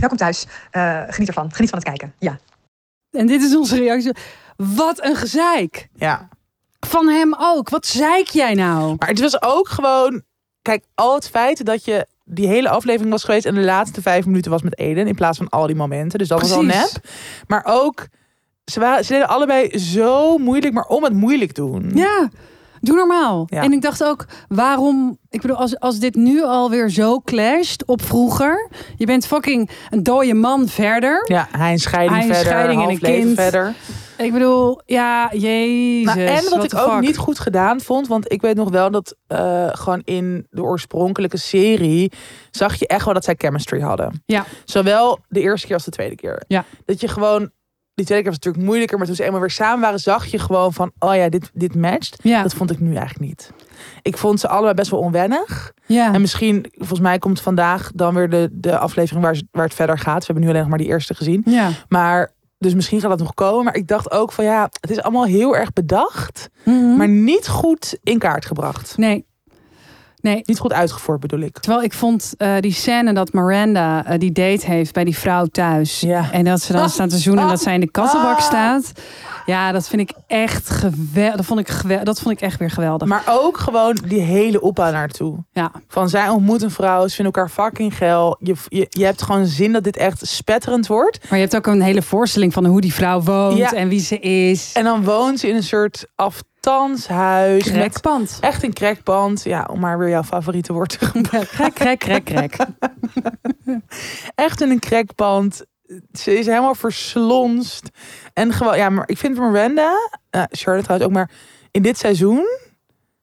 Welkom thuis. Eh, geniet ervan. Geniet van het kijken. Ja. En dit is onze reactie. Wat een gezeik. ja. Van hem ook. Wat zeik jij nou? Maar het was ook gewoon... Kijk, al het feit dat je die hele aflevering was geweest... en de laatste vijf minuten was met Eden... in plaats van al die momenten. Dus dat was al nep. Maar ook... Ze, waren, ze deden allebei zo moeilijk, maar om het moeilijk doen. Ja, doe normaal. Ja. En ik dacht ook, waarom... Ik bedoel, als, als dit nu alweer zo clasht op vroeger... Je bent fucking een dode man verder. Ja, hij een scheiding Hij een verder, scheiding en een kind. verder. Ik bedoel, ja, jezus. Nou, en wat ik ook fuck. niet goed gedaan vond, want ik weet nog wel dat eh, gewoon in de oorspronkelijke serie zag je echt wel dat zij chemistry hadden. Ja. Zowel de eerste keer als de tweede keer. Ja. Dat je gewoon, die tweede keer was natuurlijk moeilijker, maar toen ze eenmaal weer samen waren, zag je gewoon van, oh ja, dit, dit matcht. Ja, Dat vond ik nu eigenlijk niet. Ik vond ze allebei best wel onwennig. ja. En misschien, volgens mij komt vandaag dan weer de, de aflevering waar, ze- waar het verder gaat. We hebben nu alleen nog maar die eerste gezien. ja. Maar, dus misschien gaat dat nog komen. Maar ik dacht ook van ja, het is allemaal heel erg bedacht. Mhm. Maar niet goed in kaart gebracht. Nee. Nee, Niet goed uitgevoerd bedoel ik. terwijl ik vond eh, die scène dat Miranda eh, die date heeft bij die vrouw thuis. Ja. En dat ze dan staan te zoenen en dat zij in de kattenbak Ah. staat. Ja, dat vind ik echt geweldig. Dat vond ik, gewel- dat vond ik echt weer geweldig. Maar ook gewoon die hele opbouw naartoe. ja. Van zij ontmoet een vrouw, ze vinden elkaar fucking geil. Je, je, je hebt gewoon zin dat dit echt spetterend wordt. Maar je hebt ook een hele voorstelling van hoe die vrouw woont Ja. en wie ze is. En dan woont ze in een soort aftanshuis. Met Krekpand. echt een crackpand. Ja, om maar weer jouw favoriete woord te gebruiken. Krek, krek, krek, krek. Echt in een crackpand. Ze is helemaal verslonst. En gewoon, ja, maar ik vind Miranda, uh, Charlotte trouwens ook, maar in dit seizoen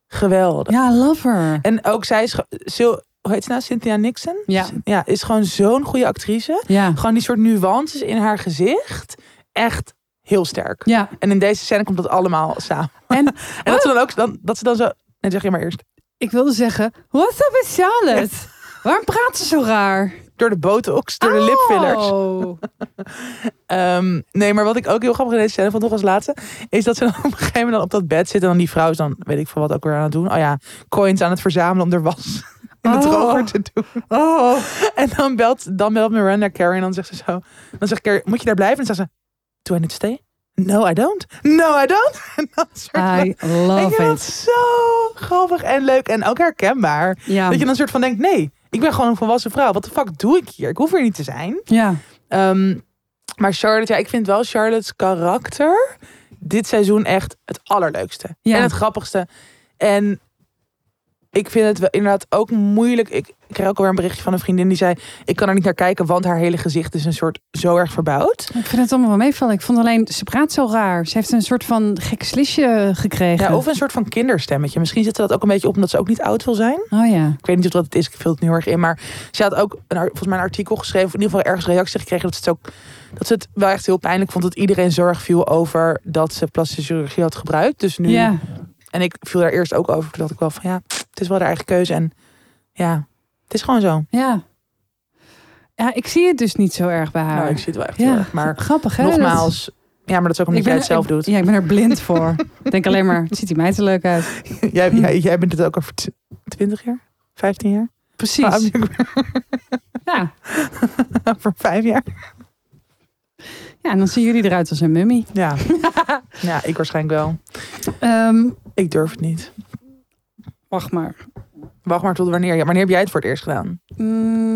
geweldig. Ja, love her. En ook zij is, Sil- hoe heet ze nou? Cynthia Nixon? Ja. Ja, is gewoon zo'n goede actrice. Ja. Gewoon die soort nuances in haar gezicht. Echt heel sterk. Ja. En in deze scène komt dat allemaal samen. En En dat ze dan ook, dan, dat ze dan zo, nee zeg je maar eerst. ik wilde zeggen, what's up with Charlotte? Waarom praat ze zo raar? Door de botox, door de lipfillers. Oh. Ehm, nee, maar wat ik ook heel grappig in deze scène vond, nog als laatste, is dat ze dan op een gegeven moment dan op dat bed zit en dan die vrouw is dan, weet ik veel wat ook weer aan het doen. Oh ja, coins aan het verzamelen om er was in de Oh. droger te doen. Oh. En dan belt, dan belt Miranda Carrie en dan zegt ze zo, dan zegt Carrie, moet je daar blijven? En dan zegt ze, do I need to stay? no I don't, no I don't. En dat soort van- I ik love vind dat it. zo grappig en leuk en ook herkenbaar. Ja. Dat je dan soort van denkt, nee, ik ben gewoon een volwassen vrouw. Wat de fuck doe ik hier? Ik hoef hier niet te zijn. ja. Ehm, maar Charlotte, ja, ik vind wel Charlotte's karakter dit seizoen echt het allerleukste. Ja. En het grappigste. En ik vind het wel inderdaad ook moeilijk. Ik, ik kreeg ook alweer een berichtje van een vriendin die zei... ik kan er niet naar kijken, want haar hele gezicht is een soort zo erg verbouwd. Ik vind het allemaal wel meevallen. Ik vond alleen, ze praat zo raar. Ze heeft een soort van gek slisje gekregen. Ja, of een soort van kinderstemmetje. Misschien zit dat ook een beetje op omdat ze ook niet oud wil zijn. Oh ja. Ik weet niet of dat het is, ik vul het nu heel erg in. Maar ze had ook een, volgens mij een artikel geschreven, of in ieder geval ergens reactie gekregen dat ze het ook dat ze het wel echt heel pijnlijk vond dat iedereen zorg viel over dat ze plastische chirurgie had gebruikt. Dus nu Ja. En ik viel daar eerst ook over. Toen dacht ik wel van ja, het is wel de eigen keuze en ja, het is gewoon zo. Ja. Ja, ik zie het dus niet zo erg bij haar. Nou, ik zie het wel echt ja. heel erg. Maar grappig hè? nogmaals, ja, maar dat is ook omdat jij het zelf ik- doet. Ja, ik ben er blind voor. Ik denk alleen maar, ziet die meid er leuk uit. jij, jij, jij bent het ook over tw- 20 jaar, 15 jaar, Precies. Ja. over vijf jaar. ja, en dan zien jullie eruit als een mummie. Ja. ja, ik waarschijnlijk wel. Ehm, Ik durf het niet. wacht maar. Wacht maar tot wanneer. Ja, wanneer heb jij het voor het eerst gedaan?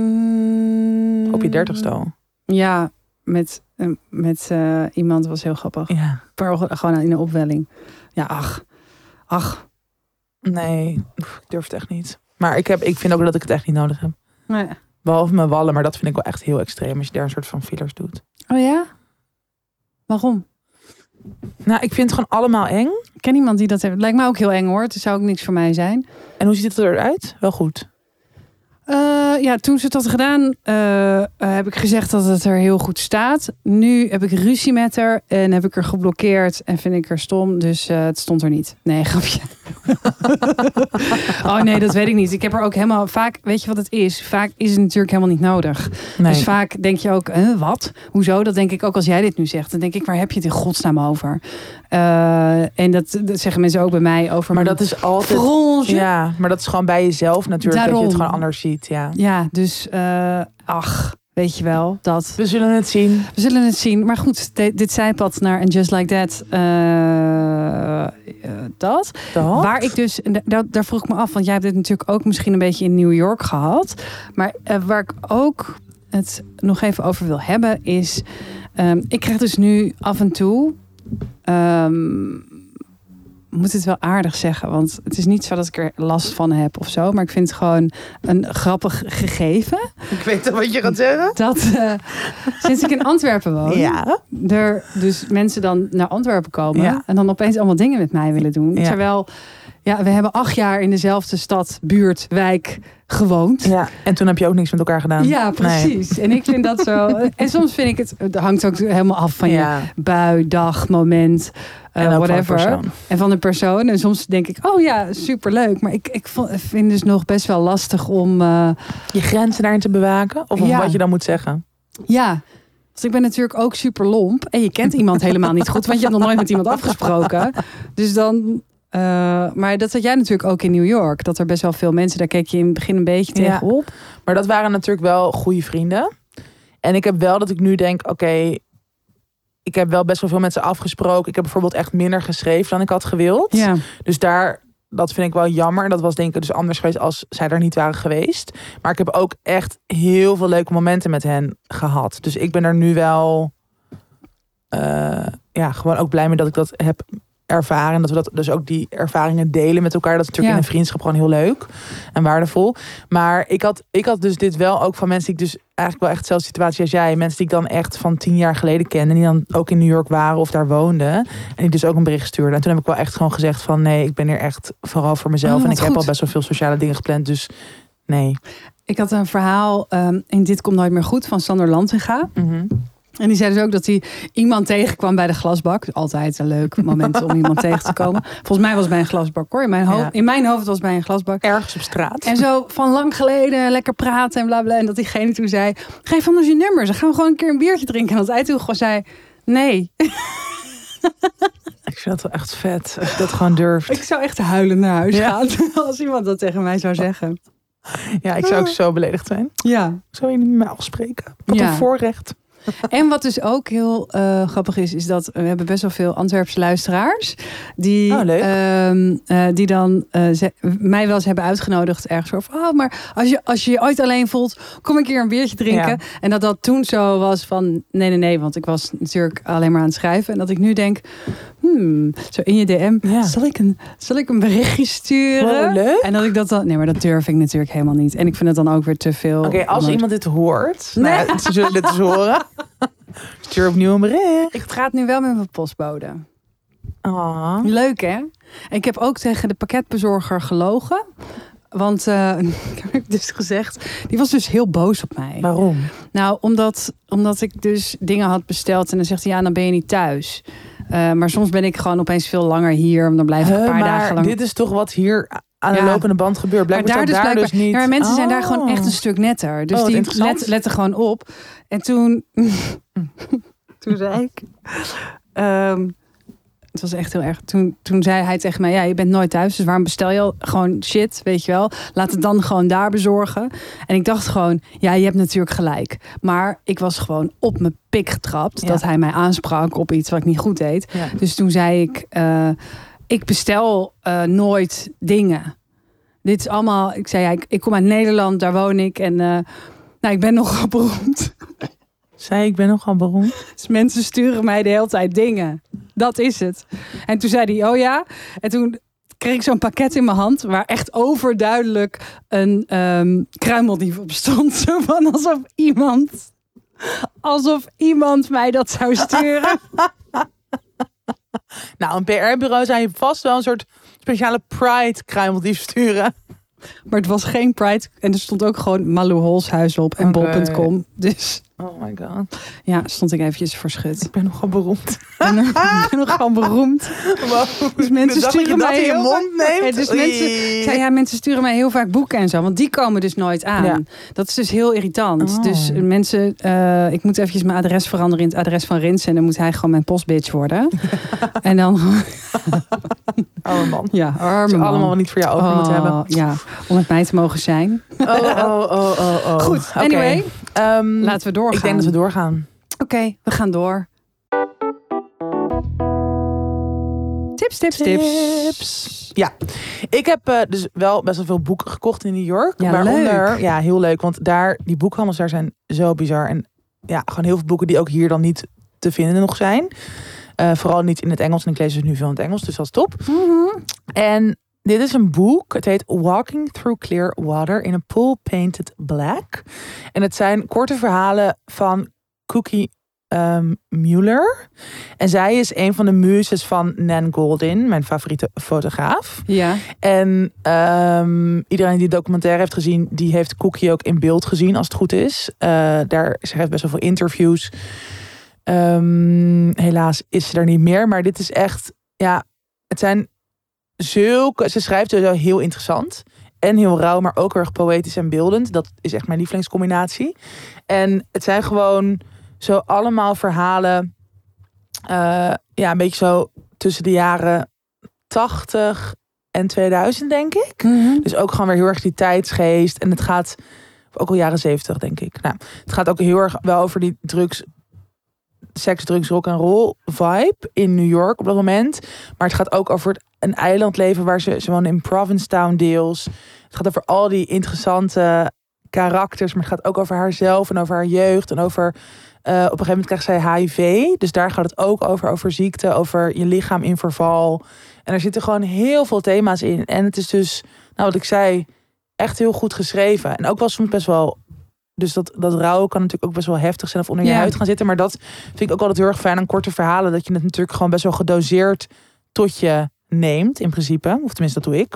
Mm, Op je dertigste al. Ja, met, eh, met eh, iemand was heel grappig. Ja. Ongeluk- gewoon in een opwelling. Ja, ach. Ach. Nee, ik durf het echt niet. Maar ik, heb, ik vind ook dat ik het echt niet nodig heb. Nee. Behalve mijn wallen, maar dat vind ik wel echt heel extreem als je daar een soort van fillers doet. Oh ja? Waarom? Nou, ik vind het gewoon allemaal eng. Ik ken iemand die dat heeft. Het lijkt me ook heel eng hoor. Het zou ook niks voor mij zijn. En hoe ziet het eruit? Wel goed. Eh, ja, toen ze het had gedaan, eh, eh, heb ik gezegd dat het er heel goed staat. Nu heb ik ruzie met haar en heb ik er geblokkeerd en vind ik er stom. Dus het stond er niet. Nee, grapje. oh nee, dat weet ik niet. Ik heb er ook helemaal vaak, weet je wat het is? Vaak is het natuurlijk helemaal niet nodig. Nee. Dus vaak denk je ook, eh, wat? Hoezo? Dat denk ik ook als jij dit nu zegt. Dan denk ik, waar heb je het in godsnaam over? En dat, dat zeggen mensen ook bij mij over. maar dat is altijd... Ja, maar dat is gewoon bij jezelf natuurlijk. Dat je het gewoon anders ziet. Ja. Ja, dus eh, ach, weet je wel, dat. We zullen het zien. We zullen het zien. Maar goed, dit zijpad naar And Just Like That. eh, eh, dat. Dat. Waar ik dus, daar, daar vroeg ik me af, want jij hebt dit natuurlijk ook misschien een beetje in New York gehad. Maar waar ik ook het nog even over wil hebben is, ehm, ik krijg dus nu af en toe, ehm, moet het wel aardig zeggen, want het is niet zo dat ik er last van heb of zo, maar ik vind het gewoon een grappig gegeven Ik weet al wat je gaat zeggen. dat eh, sinds ik in Antwerpen woon, Ja. er dus mensen dan naar Antwerpen komen Ja. en dan opeens allemaal dingen met mij willen doen. Ja. Terwijl, ja, we hebben acht jaar in dezelfde stad, buurt, wijk gewoond. ja. En toen heb je ook niks met elkaar gedaan. Ja, Nee. precies. En ik vind dat zo. En soms vind ik het, het hangt ook helemaal af van je bui, dag, moment, eh, En van de whatever. persoon. En van de persoon. En soms denk ik, oh ja, superleuk. Maar ik, ik vind dus nog best wel lastig om. eh, Je grenzen daarin te bewaken? Of om Ja. wat je dan moet zeggen? Ja. Want ik ben natuurlijk ook super lomp. En je kent iemand helemaal niet goed. Want je hebt nog nooit met iemand afgesproken. Dus dan. Eh, maar dat had jij natuurlijk ook in New York. Dat er best wel veel mensen, daar keek je in het begin een beetje Ja. tegenop. Maar dat waren natuurlijk wel goede vrienden. En ik heb wel dat ik nu denk, oké, ik heb wel best wel veel mensen afgesproken. Ik heb bijvoorbeeld echt minder geschreven dan ik had gewild. Ja. Dus daar, dat vind ik wel jammer. Dat was denk ik dus anders geweest als zij er niet waren geweest. Maar ik heb ook echt heel veel leuke momenten met hen gehad. Dus ik ben er nu wel, eh, ja, gewoon ook blij mee dat ik dat heb ervaren. En dat we dat dus ook die ervaringen delen met elkaar. Dat is natuurlijk Ja. in een vriendschap gewoon heel leuk en waardevol. Maar ik had, ik had dus dit wel ook van mensen die ik dus eigenlijk wel echt dezelfde situatie als jij. Mensen die ik dan echt van tien jaar geleden kende. Die dan ook in New York waren of daar woonden. En die dus ook een bericht stuurden. En toen heb ik wel echt gewoon gezegd van nee, ik ben hier echt vooral voor mezelf. Oh, en ik heb al best wel veel sociale dingen gepland. Dus nee. Ik had een verhaal ehm, in Dit Komt Nooit Meer Goed van Sander Lantinga. En die zei dus ook dat hij iemand tegenkwam bij de glasbak. Altijd een leuk moment om iemand tegen te komen. Volgens mij was het bij een glasbak hoor. In mijn, hoofd, Ja. in mijn hoofd was het bij een glasbak. Ergens op straat. En zo van lang geleden lekker praten en bla bla. En dat diegene toen zei: Geef anders je nummer. Dan gaan we gewoon een keer een biertje drinken. En dat hij toen gewoon zei: Nee. Ik vind dat wel echt vet. Als je dat gewoon durft. Ik zou echt huilend naar huis Ja. gaan. Als iemand dat tegen mij zou zeggen. Ja, ik zou ook zo beledigd zijn. Ja. Zou je niet met mij afspreken? Wat Ja. een voorrecht. En wat dus ook heel eh, grappig is, is dat we hebben best wel veel Antwerpse luisteraars. Die, Oh, leuk. eh, die dan eh, ze- mij wel eens hebben uitgenodigd ergens voor. van, Oh, maar als je, als je je ooit alleen voelt, kom een keer een biertje drinken. Ja. En dat dat toen zo was van nee, nee, nee. Want ik was natuurlijk alleen maar aan het schrijven. En dat ik nu denk, hmm, zo in je DM, Ja. zal, ik een, zal ik een berichtje sturen? Wow, leuk. En dat ik dat dan, nee, maar dat durf ik natuurlijk helemaal niet. En ik vind het dan ook weer te veel. Oké, als iemand dit hoort, Nee. nou ze zullen dit dus horen. Stuur opnieuw een bericht. Ik ga het nu wel met mijn postbode. Ah. Leuk hè? En ik heb ook tegen de pakketbezorger gelogen. Want eh, ik heb dus gezegd, die was dus heel boos op mij. Waarom? Nou, omdat, omdat ik dus dingen had besteld en dan zegt hij ja, dan ben je niet thuis. Eh, maar soms ben ik gewoon opeens veel langer hier. Dan blijf ik een paar maar dagen lang. dit is toch wat hier aan de lopende band gebeurt. maar Blijkbaar daar dus daar dus blijkbaar. niet. Ja, maar mensen zijn daar gewoon echt een stuk netter. Dus Oh, wat die let, letten gewoon op. En toen, toen zei ik. ehm, het was echt heel erg. Toen, toen zei hij tegen mij: Ja, je bent nooit thuis. Dus waarom bestel je al gewoon shit? Weet je wel? Laat het dan gewoon daar bezorgen. En ik dacht gewoon: Ja, je hebt natuurlijk gelijk. Maar ik was gewoon op mijn pik getrapt. Ja. Dat hij mij aansprak op iets wat ik niet goed deed. Ja. Dus toen zei ik: eh, Ik bestel eh, nooit dingen. Dit is allemaal. Ik zei: ja, ik, ik kom uit Nederland, daar woon ik. En eh, nou, ik ben nogal beroemd. Zei ik ben nogal beroemd. Dus mensen sturen mij de hele tijd dingen. Dat is het. En toen zei hij: Oh ja. En toen kreeg ik zo'n pakket in mijn hand. waar echt overduidelijk een ehm kruimeldief op stond. Zo van alsof iemand. Alsof iemand mij dat zou sturen. Nou, een PR-bureau zou je vast wel een soort speciale pride kruimeldief sturen. Maar het was geen Pride. En er stond ook gewoon Malou Holshuis op en Oké. bol.com. Dus Oh my god. ja, stond ik eventjes verschut. Ik ben nogal beroemd. Ik ben, ik ben nog gewoon beroemd. Dus mensen dat sturen mij in je heel mond neemt? Ja, dus Oei. mensen, zei, ja, mensen sturen mij heel vaak boeken en zo. Want die komen dus nooit aan. Ja. Dat is dus heel irritant. Oh. Dus mensen, eh, ik moet eventjes mijn adres veranderen in het adres van Rins. En dan moet hij gewoon mijn postbitch worden. en dan, Oh man. ja, arme man. allemaal niet voor jou over moeten Oh, hebben. Ja, om met mij te mogen zijn. Oh, oh, oh, oh, oh. Goed, anyway. Ehm, Laten we doorgaan. ik denk dat we doorgaan. Oké, we gaan door. Tips, tips, tips. Ja, ik heb eh, dus wel best wel veel boeken gekocht in New York. Ja, waaronder, leuk. ja, heel leuk. Want daar, die boekhandels daar zijn zo bizar. En ja, gewoon heel veel boeken die ook hier dan niet te vinden nog zijn. Eh, vooral niet in het Engels. En ik lees dus nu veel in het Engels, dus dat is top. Mhm. En dit is een boek. Het heet Walking Through Clear Water in a Pool Painted Black. En het zijn korte verhalen van Cookie ehm, Mueller. En zij is een van de muzes van Nan Goldin, mijn favoriete fotograaf. Ja, En ehm, iedereen die de documentaire heeft gezien, die heeft Cookie ook in beeld gezien, als het goed is. Eh, daar, ze heeft best wel veel interviews. Ehm, helaas is ze er niet meer. Maar dit is echt, ja, het zijn zulke. Ze schrijft sowieso heel interessant. En heel rauw, maar ook heel erg poëtisch en beeldend. Dat is echt mijn lievelingscombinatie. En het zijn gewoon zo allemaal verhalen. eh, ja, een beetje zo tussen de jaren 80 en 2000, denk ik. Mhm. Dus ook gewoon weer heel erg die tijdsgeest. En het gaat ook al jaren 70, denk ik. Nou, het gaat ook heel erg wel over die drugs, seks, drugs, rock en roll vibe in New York op dat moment. Maar het gaat ook over een eilandleven waar ze, ze wonen in Provincetown deels. Het gaat over al die interessante karakters, maar het gaat ook over haarzelf en over haar jeugd en over eh, op een gegeven moment krijgt zij HIV. Dus daar gaat het ook over, over ziekte, over je lichaam in verval. En er zitten gewoon heel veel thema's in. En het is dus, nou wat ik zei, echt heel goed geschreven. En ook wel soms best wel. Dus dat, dat rouwen kan natuurlijk ook best wel heftig zijn of onder je Ja. huid gaan zitten. Maar dat vind ik ook altijd heel erg fijn aan korte verhalen. Dat je het natuurlijk gewoon best wel gedoseerd tot je neemt, in principe. Of tenminste, dat doe ik.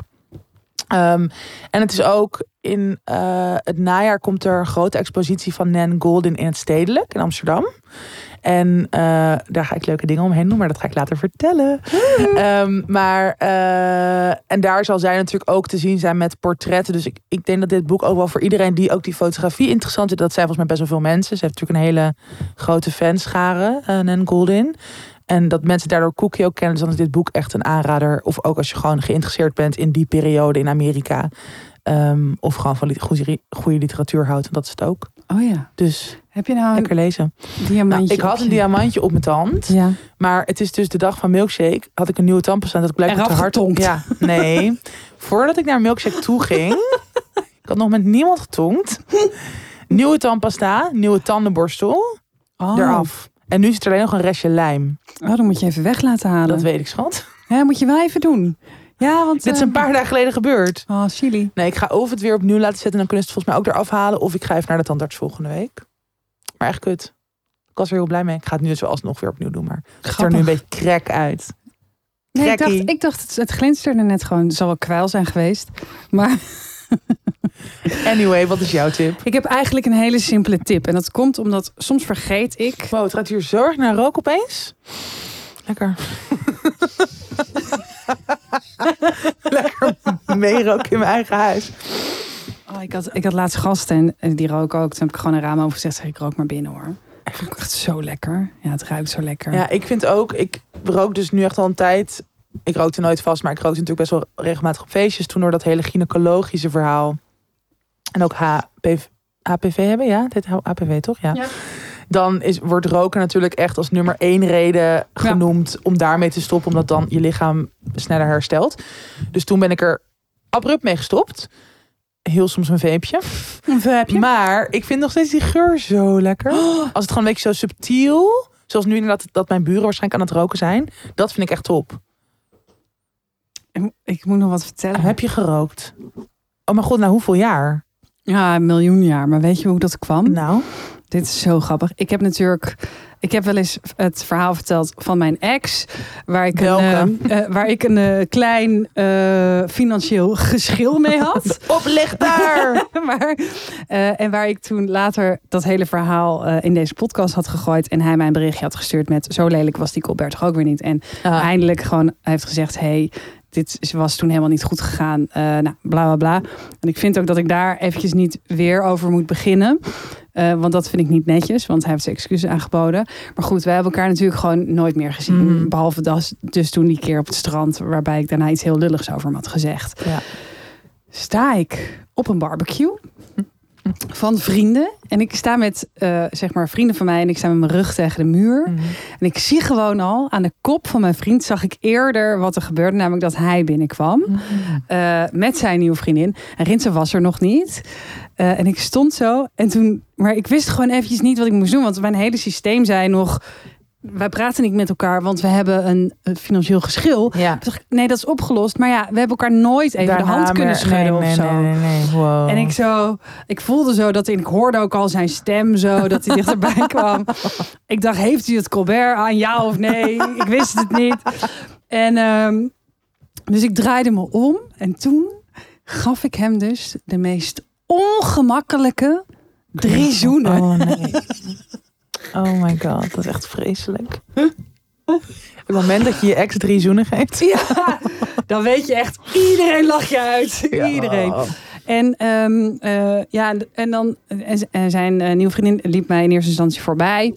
Ehm, en het is ook in eh, het najaar komt er een grote expositie van Nan Golden in het Stedelijk in Amsterdam. En eh, daar ga ik leuke dingen omheen doen, maar dat ga ik later vertellen. Ehm, maar, eh, en daar zal zij natuurlijk ook te zien zijn met portretten. Dus ik, ik denk dat dit boek ook wel voor iedereen die ook die fotografie interessant vindt. Dat zijn volgens mij best wel veel mensen. Ze heeft natuurlijk een hele grote fanschare, eh Nan Goldin. En dat mensen daardoor Cookie ook kennen. Dus dan is dit boek echt een aanrader. Of ook als je gewoon geïnteresseerd bent in die periode in Amerika. Ehm, of gewoon van goede, goede literatuur houdt. En dat is het ook. Oh ja. Dus Heb je nou een lekker lezen. diamantje? Nou, ik had een je- diamantje op mijn tand. Ja. Maar het is dus de dag van milkshake. Had ik een nieuwe tandpasta. Dat Eraf te hard getonkt. Ja, nee. Voordat ik naar milkshake toe ging. ik had nog met niemand getonkt. Nieuwe tandpasta. Nieuwe tandenborstel. Oh. Eraf. En nu zit er alleen nog een restje lijm. Oh, dan moet je even weg laten halen. Dat weet ik, schat. Ja, moet je wel even doen. Ja, want... Dit is eh, een paar dagen geleden gebeurd. Oh, silly. Nee, ik ga of het weer opnieuw laten zetten. En dan kunnen ze het volgens mij ook eraf halen. Of ik ga even naar de tandarts volgende week. Maar echt kut. Ik was er heel blij mee. Ik ga het nu dus alsnog weer opnieuw doen. Maar het ziet er nu een beetje crack uit. Nee, ik dacht, ik dacht het, het glinsterde net gewoon. Het zal wel kwijl zijn geweest. Maar Anyway, wat is jouw tip? ik heb eigenlijk een hele simpele tip. En dat komt omdat soms vergeet ik... Wow, het gaat hier zo erg naar rook opeens. Lekker. Lekker meeroken in mijn eigen huis. Oh, ik, had, ik had laatst gasten en, die roken ook. Toen heb ik gewoon een raam over gezegd. Zeg, ik rook maar binnen hoor. Vond ik echt zo lekker. Ja, het ruikt zo lekker. Ja, ik vind ook, ik rook dus nu echt al een tijd. Ik rookte nooit vast, maar ik rookte natuurlijk best wel regelmatig op feestjes. Toen door dat hele gynaecologische verhaal. En ook HPV, HPV hebben, ja? Dit HPV toch? Ja. Ja. Dan is, wordt roken natuurlijk echt als nummer één reden genoemd om daarmee te stoppen. Omdat dan je lichaam sneller herstelt. Dus toen ben ik er abrupt mee gestopt. Heel soms een veepje. Hoeveel heb je? Maar ik vind nog steeds die geur zo lekker. Als het gewoon een beetje zo subtiel. Zoals nu inderdaad dat mijn buren waarschijnlijk aan het roken zijn. Dat vind ik echt top. Ik moet nog wat vertellen. Heb je gerookt? Oh mijn god, nou hoeveel jaar? Ja, een miljoen jaar. Maar weet je hoe dat kwam? Nou, Dit is zo grappig. Ik heb natuurlijk. Ik heb wel eens het verhaal verteld van mijn ex. Waar ik een, eh, eh, waar ik een eh, klein financieel geschil mee had. opleg daar! maar, en waar ik toen later dat hele verhaal in deze podcast had gegooid. En hij mij een berichtje had gestuurd met zo lelijk was die Colbert toch ook weer niet. En Ah, eindelijk gewoon hij heeft gezegd: hey, dit was toen helemaal niet goed gegaan. Eh, nou, bla bla bla. En ik vind ook dat ik daar eventjes niet weer over moet beginnen. Eh, want dat vind ik niet netjes, want hij heeft zijn excuses aangeboden. Maar goed, wij hebben elkaar natuurlijk gewoon nooit meer gezien. Mm. Behalve dat, dus toen die keer op het strand, waarbij ik daarna iets heel lulligs over hem had gezegd. Ja. Sta ik op een barbecue van vrienden. En ik sta met, eh, zeg maar, vrienden van mij en ik sta met mijn rug tegen de muur. Mhm. En ik zie gewoon al aan de kop van mijn vriend zag ik eerder wat er gebeurde. Namelijk dat hij binnenkwam Mhm. eh, met zijn nieuwe vriendin. En Rinse was er nog niet. Eh, en ik stond zo. En toen, maar ik wist gewoon eventjes niet wat ik moest doen. Want mijn hele systeem zei nog... Wij praten niet met elkaar, want we hebben een, een financieel geschil. Ja. Nee, dat is opgelost. Maar ja, we hebben elkaar nooit even de hand kunnen meer- schudden nee, of nee, zo. Nee. Wow. En ik zo, ik voelde zo dat ik hoorde ook al zijn stem zo, dat hij dichterbij kwam. Ik dacht, heeft hij het Colbert aan ja of nee? Ik wist het niet. En ehm, dus ik draaide me om en toen gaf ik hem dus de meest ongemakkelijke drie zoenen. Oh nee. Oh my god, dat is echt vreselijk. Het moment dat je je ex drie zoenen geeft. Ja, dan weet je echt, iedereen lacht je uit. Ja. Iedereen. En, ehm, eh, ja, en dan en, zijn eh, nieuwe vriendin liep mij in eerste instantie voorbij.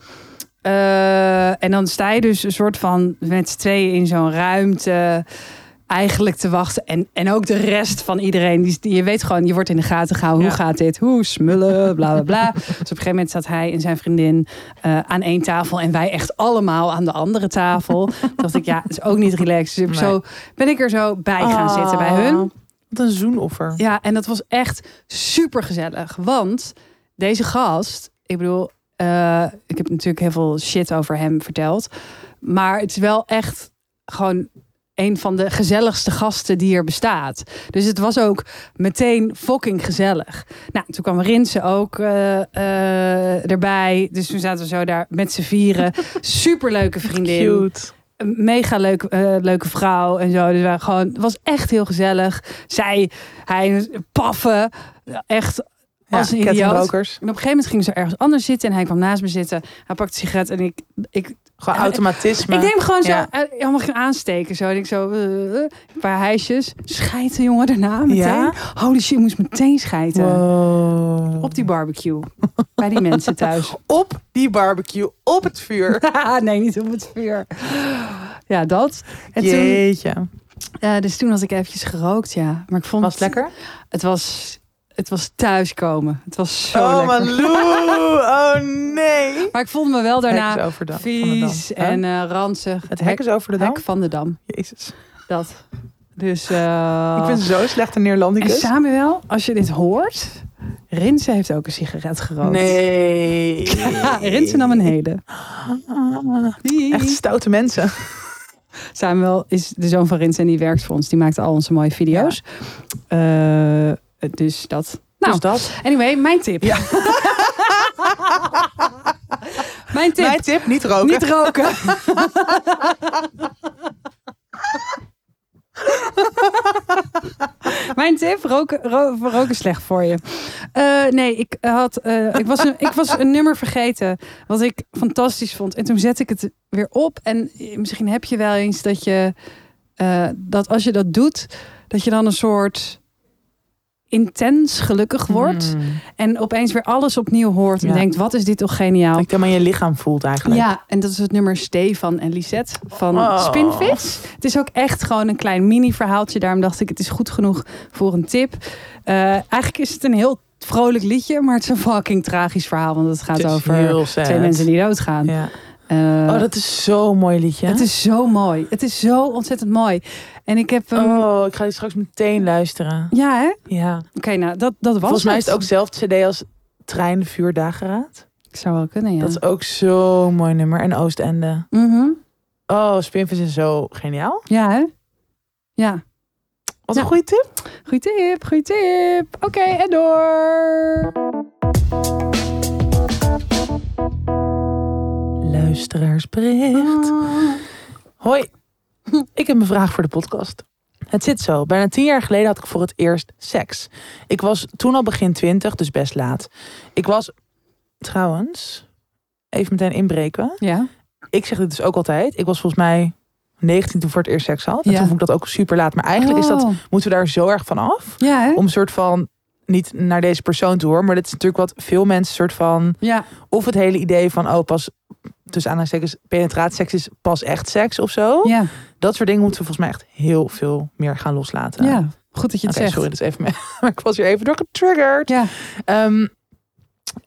Eh, en dan sta je dus een soort van met z'n tweeën in zo'n ruimte eigenlijk te wachten. En, en ook de rest van iedereen. Die, die- je weet gewoon, je wordt in de gaten gehouden. Hoe gaat dit? Hoe smullen? Bla bla bla. dus op een gegeven moment zat hij en zijn vriendin eh, aan één tafel. En wij echt allemaal aan de andere tafel. Dacht ik, ja, het is ook niet relaxed. Dus Nee. zo, ben ik er zo bij gaan zitten bij hun. Wat een zoenoffer. Ja, en dat was echt super gezellig. Want deze gast, ik bedoel, eh, ik heb natuurlijk heel veel shit over hem verteld. Maar het is wel echt gewoon een van de gezelligste gasten die er bestaat. Dus het was ook meteen fucking gezellig. Nou, toen kwam Rinse ook eh, eh, erbij. Dus toen zaten we zo daar met z'n vieren. Superleuke vriendin Cute. een mega leuk, eh, leuke vrouw en zo. Dus we gewoon, het was echt heel gezellig. Zij, hij, paffen, echt als een idioot. En op een gegeven moment gingen ze ergens anders zitten en hij kwam naast me zitten. Hij pakte een sigaret en ik, ik, Gewoon automatisme. ik neem gewoon zo, Ja. eh, hem aansteken? Zo, en ik zo, eh, eh, een paar hijsjes. Schijten, jongen, daarna meteen. Ja? Holy shit, ik moest meteen schijten. Wow. Op die barbecue. Bij die mensen thuis. Op die barbecue, op het vuur. nee, niet op het vuur. Ja, dat. En toen, Jeetje. Eh, dus toen had ik eventjes gerookt, ja. Maar ik vond Was het lekker? Het was het was thuiskomen. Het was zo oh, lekker. Malou. Oh, nee. Maar ik voelde me wel daarna vies en eh, ranzig. Het hek is over de dam? hek van de dam. Jezus. Dat. Dus. eh, Ik ben zo slecht in en Neerlandicus. Samuel, als je dit hoort, Rinse heeft ook een sigaret gerookt. Nee. Ja, Rinse nam een hele. Echt stoute mensen. Samuel is de zoon van Rinse en die werkt voor ons. Die maakt al onze mooie video's. Eh, dus dat. Nou, Dus dat. anyway, mijn tip. Ja. mijn tip. Mijn tip, niet roken. Niet roken. Mijn tip, roken, ro- roken is slecht voor je. Eh, nee, ik, had, eh, ik, was een, ik was een nummer vergeten wat ik fantastisch vond. En toen zette ik het weer op. En misschien heb je wel eens dat je eh, dat als je dat doet, dat je dan een soort intens gelukkig wordt. Mm. En opeens weer alles opnieuw hoort en Ja. denkt, wat is dit toch geniaal. Dat je helemaal je lichaam voelt eigenlijk. Ja, en dat is het nummer Stefan en Lisette van Oh. Spinvis. Het is ook echt gewoon een klein mini-verhaaltje. Daarom dacht ik, het is goed genoeg voor een tip. Eh, eigenlijk is het een heel vrolijk liedje, maar het is een fucking tragisch verhaal. Want het gaat Het over twee mensen die doodgaan. Ja. Eh, Oh, dat is zo'n mooi liedje. Het is zo mooi. Het is zo ontzettend mooi. En ik heb... Oh, ik ga die straks meteen luisteren. Ja, hè? Oké, Ja. nou, dat, dat was Volgens mij is het. ook zelfde cd als Trein, Vuur, Dageraad. Zou wel kunnen, ja. Dat is ook zo'n mooi nummer. En Oostende. Mhm. Oh, Spinvis is zo geniaal. Ja, hè? Ja. Wat Ja. een goede tip. Goeie tip, goeie tip. Oké, en door. Luisteraarsbericht. Hoi, ik heb een vraag voor de podcast. Het zit zo. Bijna tien jaar geleden had ik voor het eerst seks. Ik was toen al begin twintig, dus best laat. Ik was trouwens, even meteen inbreken. Ja. Ik zeg dit dus ook altijd. Ik was volgens mij 19 toen voor het eerst seks had. En Ja. toen vond ik dat ook super laat. Maar eigenlijk is dat, Oh. moeten we daar zo erg van af. Ja, hè? Om een soort van, niet naar deze persoon toe hoor. Maar dit is natuurlijk wat veel mensen soort van Ja. of het hele idee van, oh, pas tussen aanhalingstekens, penetratieseks is pas echt seks of zo. Ja. Dat soort dingen moeten we volgens mij echt heel veel meer gaan loslaten. ja. Goed dat je het zegt. sorry, dat is even mee. Maar ik was hier even door getriggerd. Ja. Ehm,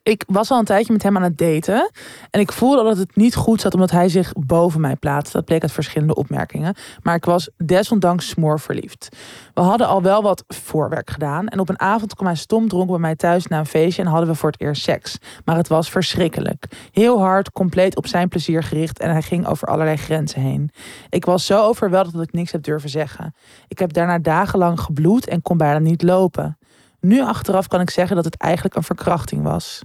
ik was al een tijdje met hem aan het daten. En ik voelde dat het niet goed zat omdat hij zich boven mij plaatste. Dat bleek uit verschillende opmerkingen. Maar ik was desondanks smoorverliefd. We hadden al wel wat voorwerk gedaan. En op een avond kwam hij stom dronken bij mij thuis na een feestje. En hadden we voor het eerst seks. Maar het was verschrikkelijk. Heel hard, compleet op zijn plezier gericht. En hij ging over allerlei grenzen heen. Ik was zo overweldigd dat ik niks heb durven zeggen. Ik heb daarna dagenlang gebloed en kon bijna niet lopen. Nu achteraf kan ik zeggen dat het eigenlijk een verkrachting was.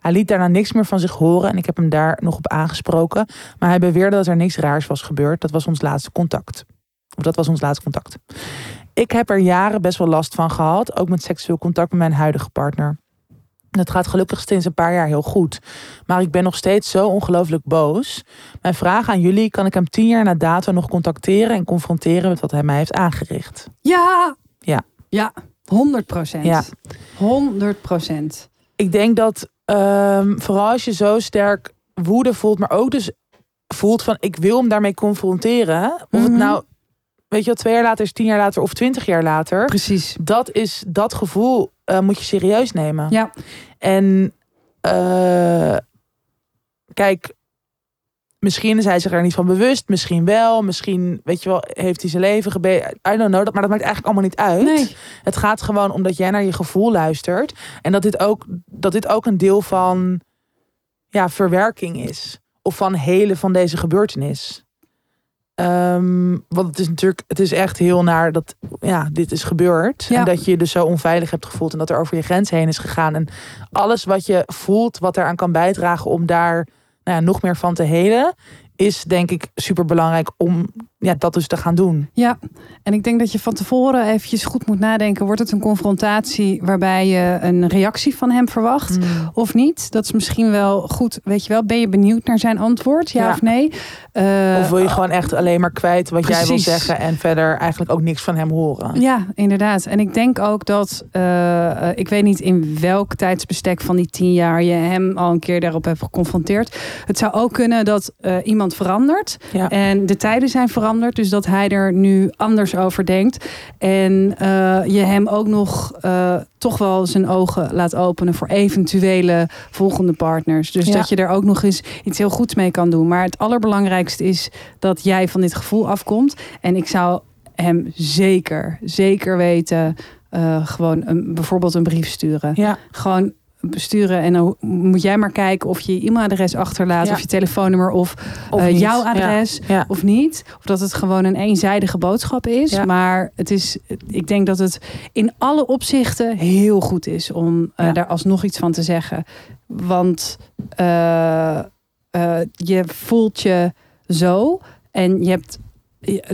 Hij liet daarna niks meer van zich horen en ik heb hem daar nog op aangesproken. Maar hij beweerde dat er niks raars was gebeurd. Dat was ons laatste contact. Of dat was ons laatste contact. Ik heb er jaren best wel last van gehad. Ook met seksueel contact met mijn huidige partner. Het gaat gelukkig sinds een paar jaar heel goed. Maar ik ben nog steeds zo ongelooflijk boos. Mijn vraag aan jullie: kan ik hem tien jaar na dato nog contacteren en confronteren met wat hij mij heeft aangericht? Ja. Ja. Ja. 100 procent. Ja. 100 procent. ik denk dat ehm, vooral als je zo sterk woede voelt, maar ook dus voelt van ik wil hem daarmee confronteren. Of het Mhm. nou, weet je wel, twee jaar later is, tien jaar later of twintig jaar later. Precies. Dat is dat gevoel eh, moet je serieus nemen. Ja. En eh, kijk, misschien is hij zich er niet van bewust, misschien wel, misschien weet je wel, heeft hij zijn leven gebeten. I don't know, dat, maar dat maakt eigenlijk allemaal niet uit. Nee. Het gaat gewoon om dat jij naar je gevoel luistert. En dat dit ook, dat dit ook een deel van ja, verwerking is. Of van helen van deze gebeurtenis. Ehm, want het is natuurlijk, het is echt heel naar dat ja, dit is gebeurd. Ja. En dat je je dus zo onveilig hebt gevoeld. En dat er over je grens heen is gegaan. En alles wat je voelt, wat eraan kan bijdragen om daar nou ja, nog meer van te helen. Is denk ik super belangrijk om ja, dat dus te gaan doen. Ja, en ik denk dat je van tevoren eventjes goed moet nadenken. Wordt het een confrontatie waarbij je een reactie van hem verwacht? Of niet? Dat is misschien wel goed. Weet je wel, ben je benieuwd naar zijn antwoord? Ja, Ja. of nee? Eh, Of wil je gewoon echt alleen maar kwijt wat jij wil zeggen en verder eigenlijk ook niks van hem horen? Ja, inderdaad. En ik denk ook dat, eh, ik weet niet in welk tijdsbestek van die tien jaar je hem al een keer daarop hebt geconfronteerd. Het zou ook kunnen dat eh, iemand iemand veranderd. Ja. En de tijden zijn veranderd. Dus dat hij er nu anders over denkt. En eh, je hem ook nog eh, toch wel zijn ogen laat openen voor eventuele volgende partners. Dus Ja. dat je er ook nog eens iets heel goeds mee kan doen. Maar het allerbelangrijkste is dat jij van dit gevoel afkomt. En ik zou hem zeker, zeker weten. eh, gewoon een, bijvoorbeeld een brief sturen. Ja. Gewoon besturen en dan moet jij maar kijken of je je e-mailadres achterlaat Ja. of je telefoonnummer of, Of eh, jouw adres Ja. of niet. Of dat het gewoon een eenzijdige boodschap is. Maar het is, ik denk dat het in alle opzichten heel goed is om eh, daar alsnog iets van te zeggen. Want eh, je voelt je zo en je hebt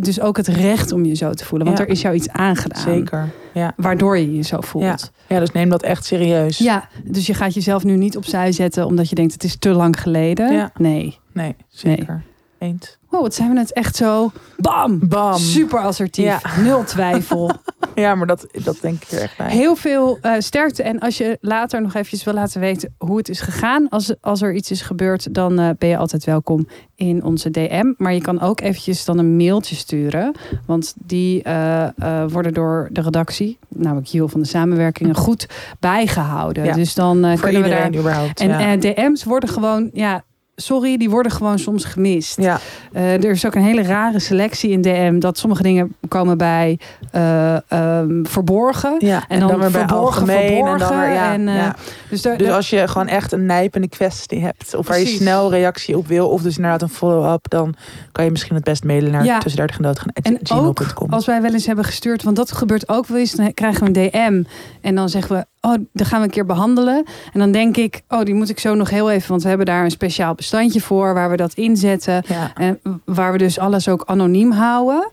dus ook het recht om je zo te voelen. Want Ja. er is jou iets aangedaan. Zeker. Ja. Waardoor je je zo voelt. Ja. ja, dus neem dat echt serieus. Ja, dus je gaat jezelf nu niet opzij zetten omdat je denkt het is te lang geleden. Nee. Nee, zeker. Eens. Wow, wat zijn we het echt zo. Bam! Bam. Super assertief. Ja. Nul twijfel. Ja, maar dat, dat denk ik er echt bij. Heel veel eh, sterkte. En als je later nog eventjes wil laten weten hoe het is gegaan. Als, als er iets is gebeurd, dan eh, ben je altijd welkom in onze DM. Maar je kan ook eventjes dan een mailtje sturen. Want die eh, worden door de redactie, namelijk Jill van de Samenwerkingen, goed bijgehouden. Ja. Dus dan kunnen we daar überhaupt. En ja. DM's worden gewoon, ja, sorry, die worden gewoon soms gemist. ja, Eh, er is ook een hele rare selectie in DM dat sommige dingen komen bij eh, ehm, verborgen. ja. En dan weer bij verborgen, algemeen en dan verborgen. weer, ja, En, eh, ja. Dus, daar, Dus daar- als je gewoon echt een nijpende kwestie hebt, of waar je snel reactie op wil, of dus inderdaad een follow-up, dan kan je misschien het best mailen naar Ja. tussen 30 en ook als wij wel eens hebben gestuurd, want dat gebeurt ook wel eens, dan krijgen we een DM en dan zeggen we, oh, dan gaan we een keer behandelen. En dan denk ik, oh, die moet ik zo nog heel even, want we hebben daar een speciaal bestandje voor waar we dat inzetten. Ja, En waar we dus alles ook anoniem houden.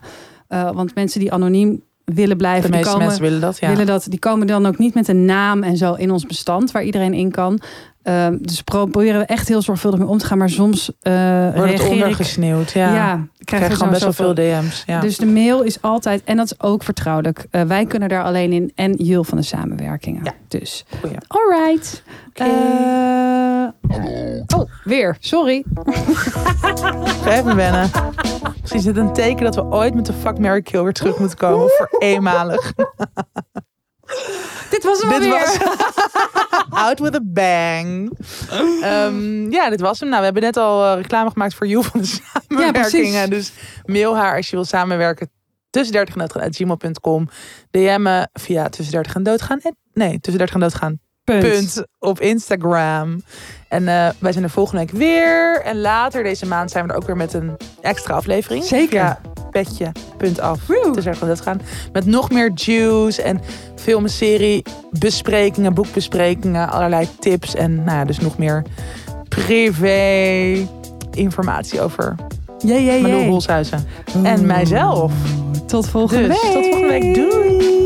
Eh, want mensen die anoniem willen de blijven, die meeste komen, mensen willen dat. Ja. willen dat, die komen dan ook niet met een naam en zo in ons bestand waar iedereen in kan. Ehm, dus proberen we echt heel zorgvuldig mee om te gaan. Maar soms eh Wordt het ondergesneeuwd. Ja, Ja, ik krijg gewoon best wel veel DM's. Ja. Dus de mail is altijd, en dat is ook vertrouwelijk. Eh, wij kunnen daar alleen in en Jul van de samenwerkingen. Ja. Dus, Goeie. alright. Oké. Eh, oh, weer. Sorry. Ga even wennen. Misschien is het een teken dat we ooit met de fuck, Mary kill weer terug moeten komen. Voor eenmalig. Dit was hem Dit alweer. was Out with a bang. Ehm, ja, dit was hem. Nou, we hebben net al eh, reclame gemaakt voor You van de samenwerkingen. dus mail haar als je wil samenwerken. Tussen 30 en doodgaan. gmail.com. DM'en via tussen 30 en doodgaan. Nee, tussen 30 en doodgaan. Punt. Punt op Instagram. En eh, wij zijn er volgende week weer. En later deze maand zijn we er ook weer met een extra aflevering. Zeker. Ja, petje, punt af. Dus er dat gaan. Met nog meer juice en film en serie bespreekingen, boekbesprekingen, allerlei tips. En nou ja, dus nog meer privé informatie over Jee, jee. En mijzelf. Tot volgende Dus week. tot volgende week. Doei!